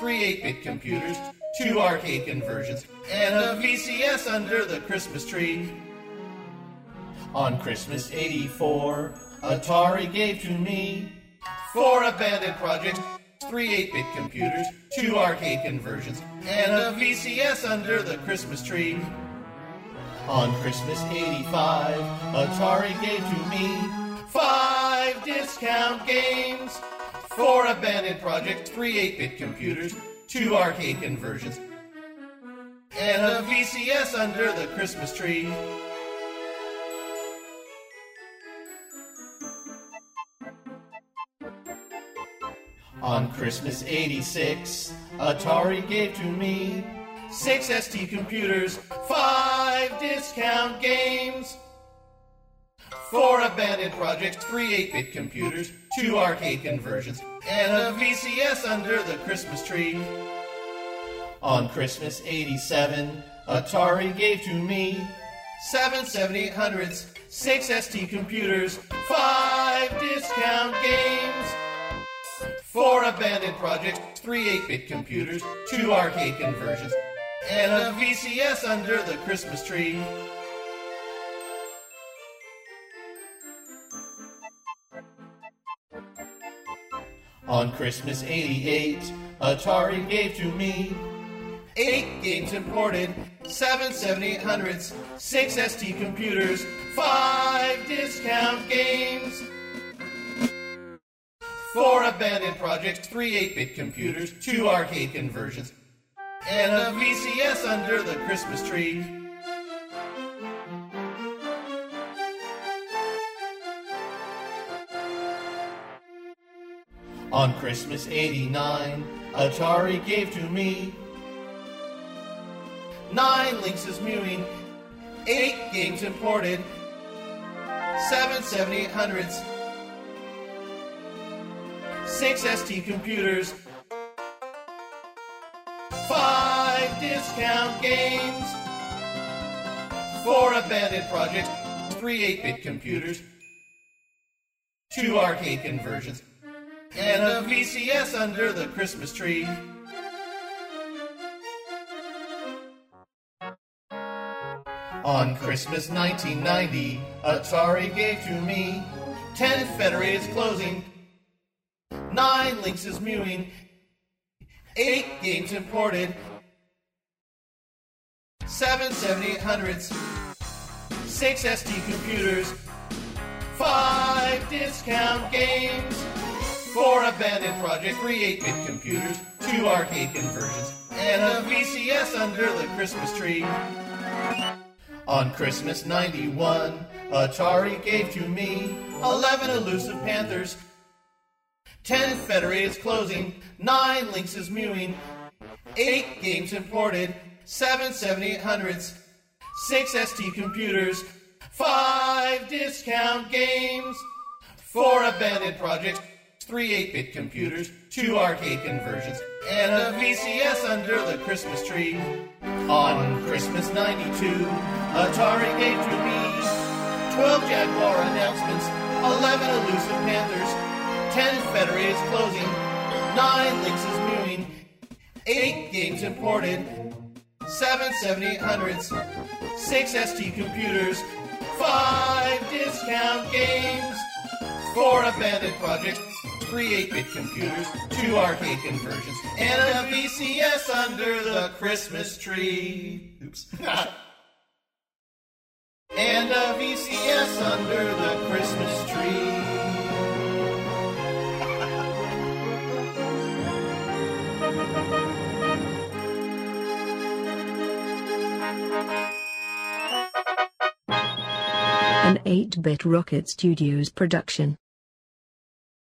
Speaker 2: three 8 bit computers, two arcade conversions, and a VCS under the Christmas tree. On Christmas 84, Atari gave to me four abandoned projects,
Speaker 3: three 8-bit computers, two arcade conversions, and a VCS under the Christmas tree. On Christmas 85, Atari gave to me five discount games, four abandoned projects, three 8-bit computers, two arcade conversions, and a VCS under the Christmas tree. On Christmas 86, Atari gave to me six ST computers, five discount games, four abandoned projects, three 8-bit computers, two arcade conversions, and a VCS under the Christmas tree. On Christmas 87, Atari gave to me seven 7800s, six ST computers, five discount games, four abandoned projects, three 8-bit computers, two arcade conversions, and a VCS under the Christmas tree. On Christmas 88, Atari gave to me eight games imported, seven 7800s, six ST computers, five discount games, four abandoned projects, three 8-bit computers, two arcade conversions, and a VCS under the Christmas tree. On Christmas 89, Atari gave to me nine Lynx's Mewing, eight games imported, seven 7800s, six ST computers, five discount games, four abandoned projects, three 8-bit computers, two arcade conversions, and a VCS under the Christmas tree. On Christmas 1990, Atari gave to me 10 Federated's closing, 9 Lynx's mewing, 8 games imported, 7 7800s, 6 ST computers, 5 discount games, 4 abandoned projects, 3 8-bit computers, 2 arcade conversions, and a VCS under the Christmas tree. On Christmas 91, Atari gave to me 11 elusive Panthers, 10 Federated's closing, 9 Lynx's mewing, 8 games imported, 7 7800s, 6 ST computers, 5 discount games, 4 abandoned projects, 3 8-bit computers, 2 arcade conversions, and a VCS under the Christmas tree. On Christmas 92, Atari gave to me. 12 Jaguar announcements, 11 elusive Panthers, 10 Federated's closing, 9 Lynx's mewing, 8 games imported, 7 7800s, 6 ST computers, 5 discount games, 4 abandoned projects, 3 8-bit computers, 2 arcade conversions, and a VCS under the Christmas tree. Oops. and a VCS under the Christmas tree.
Speaker 1: An 8 Bit Rocket Studios production.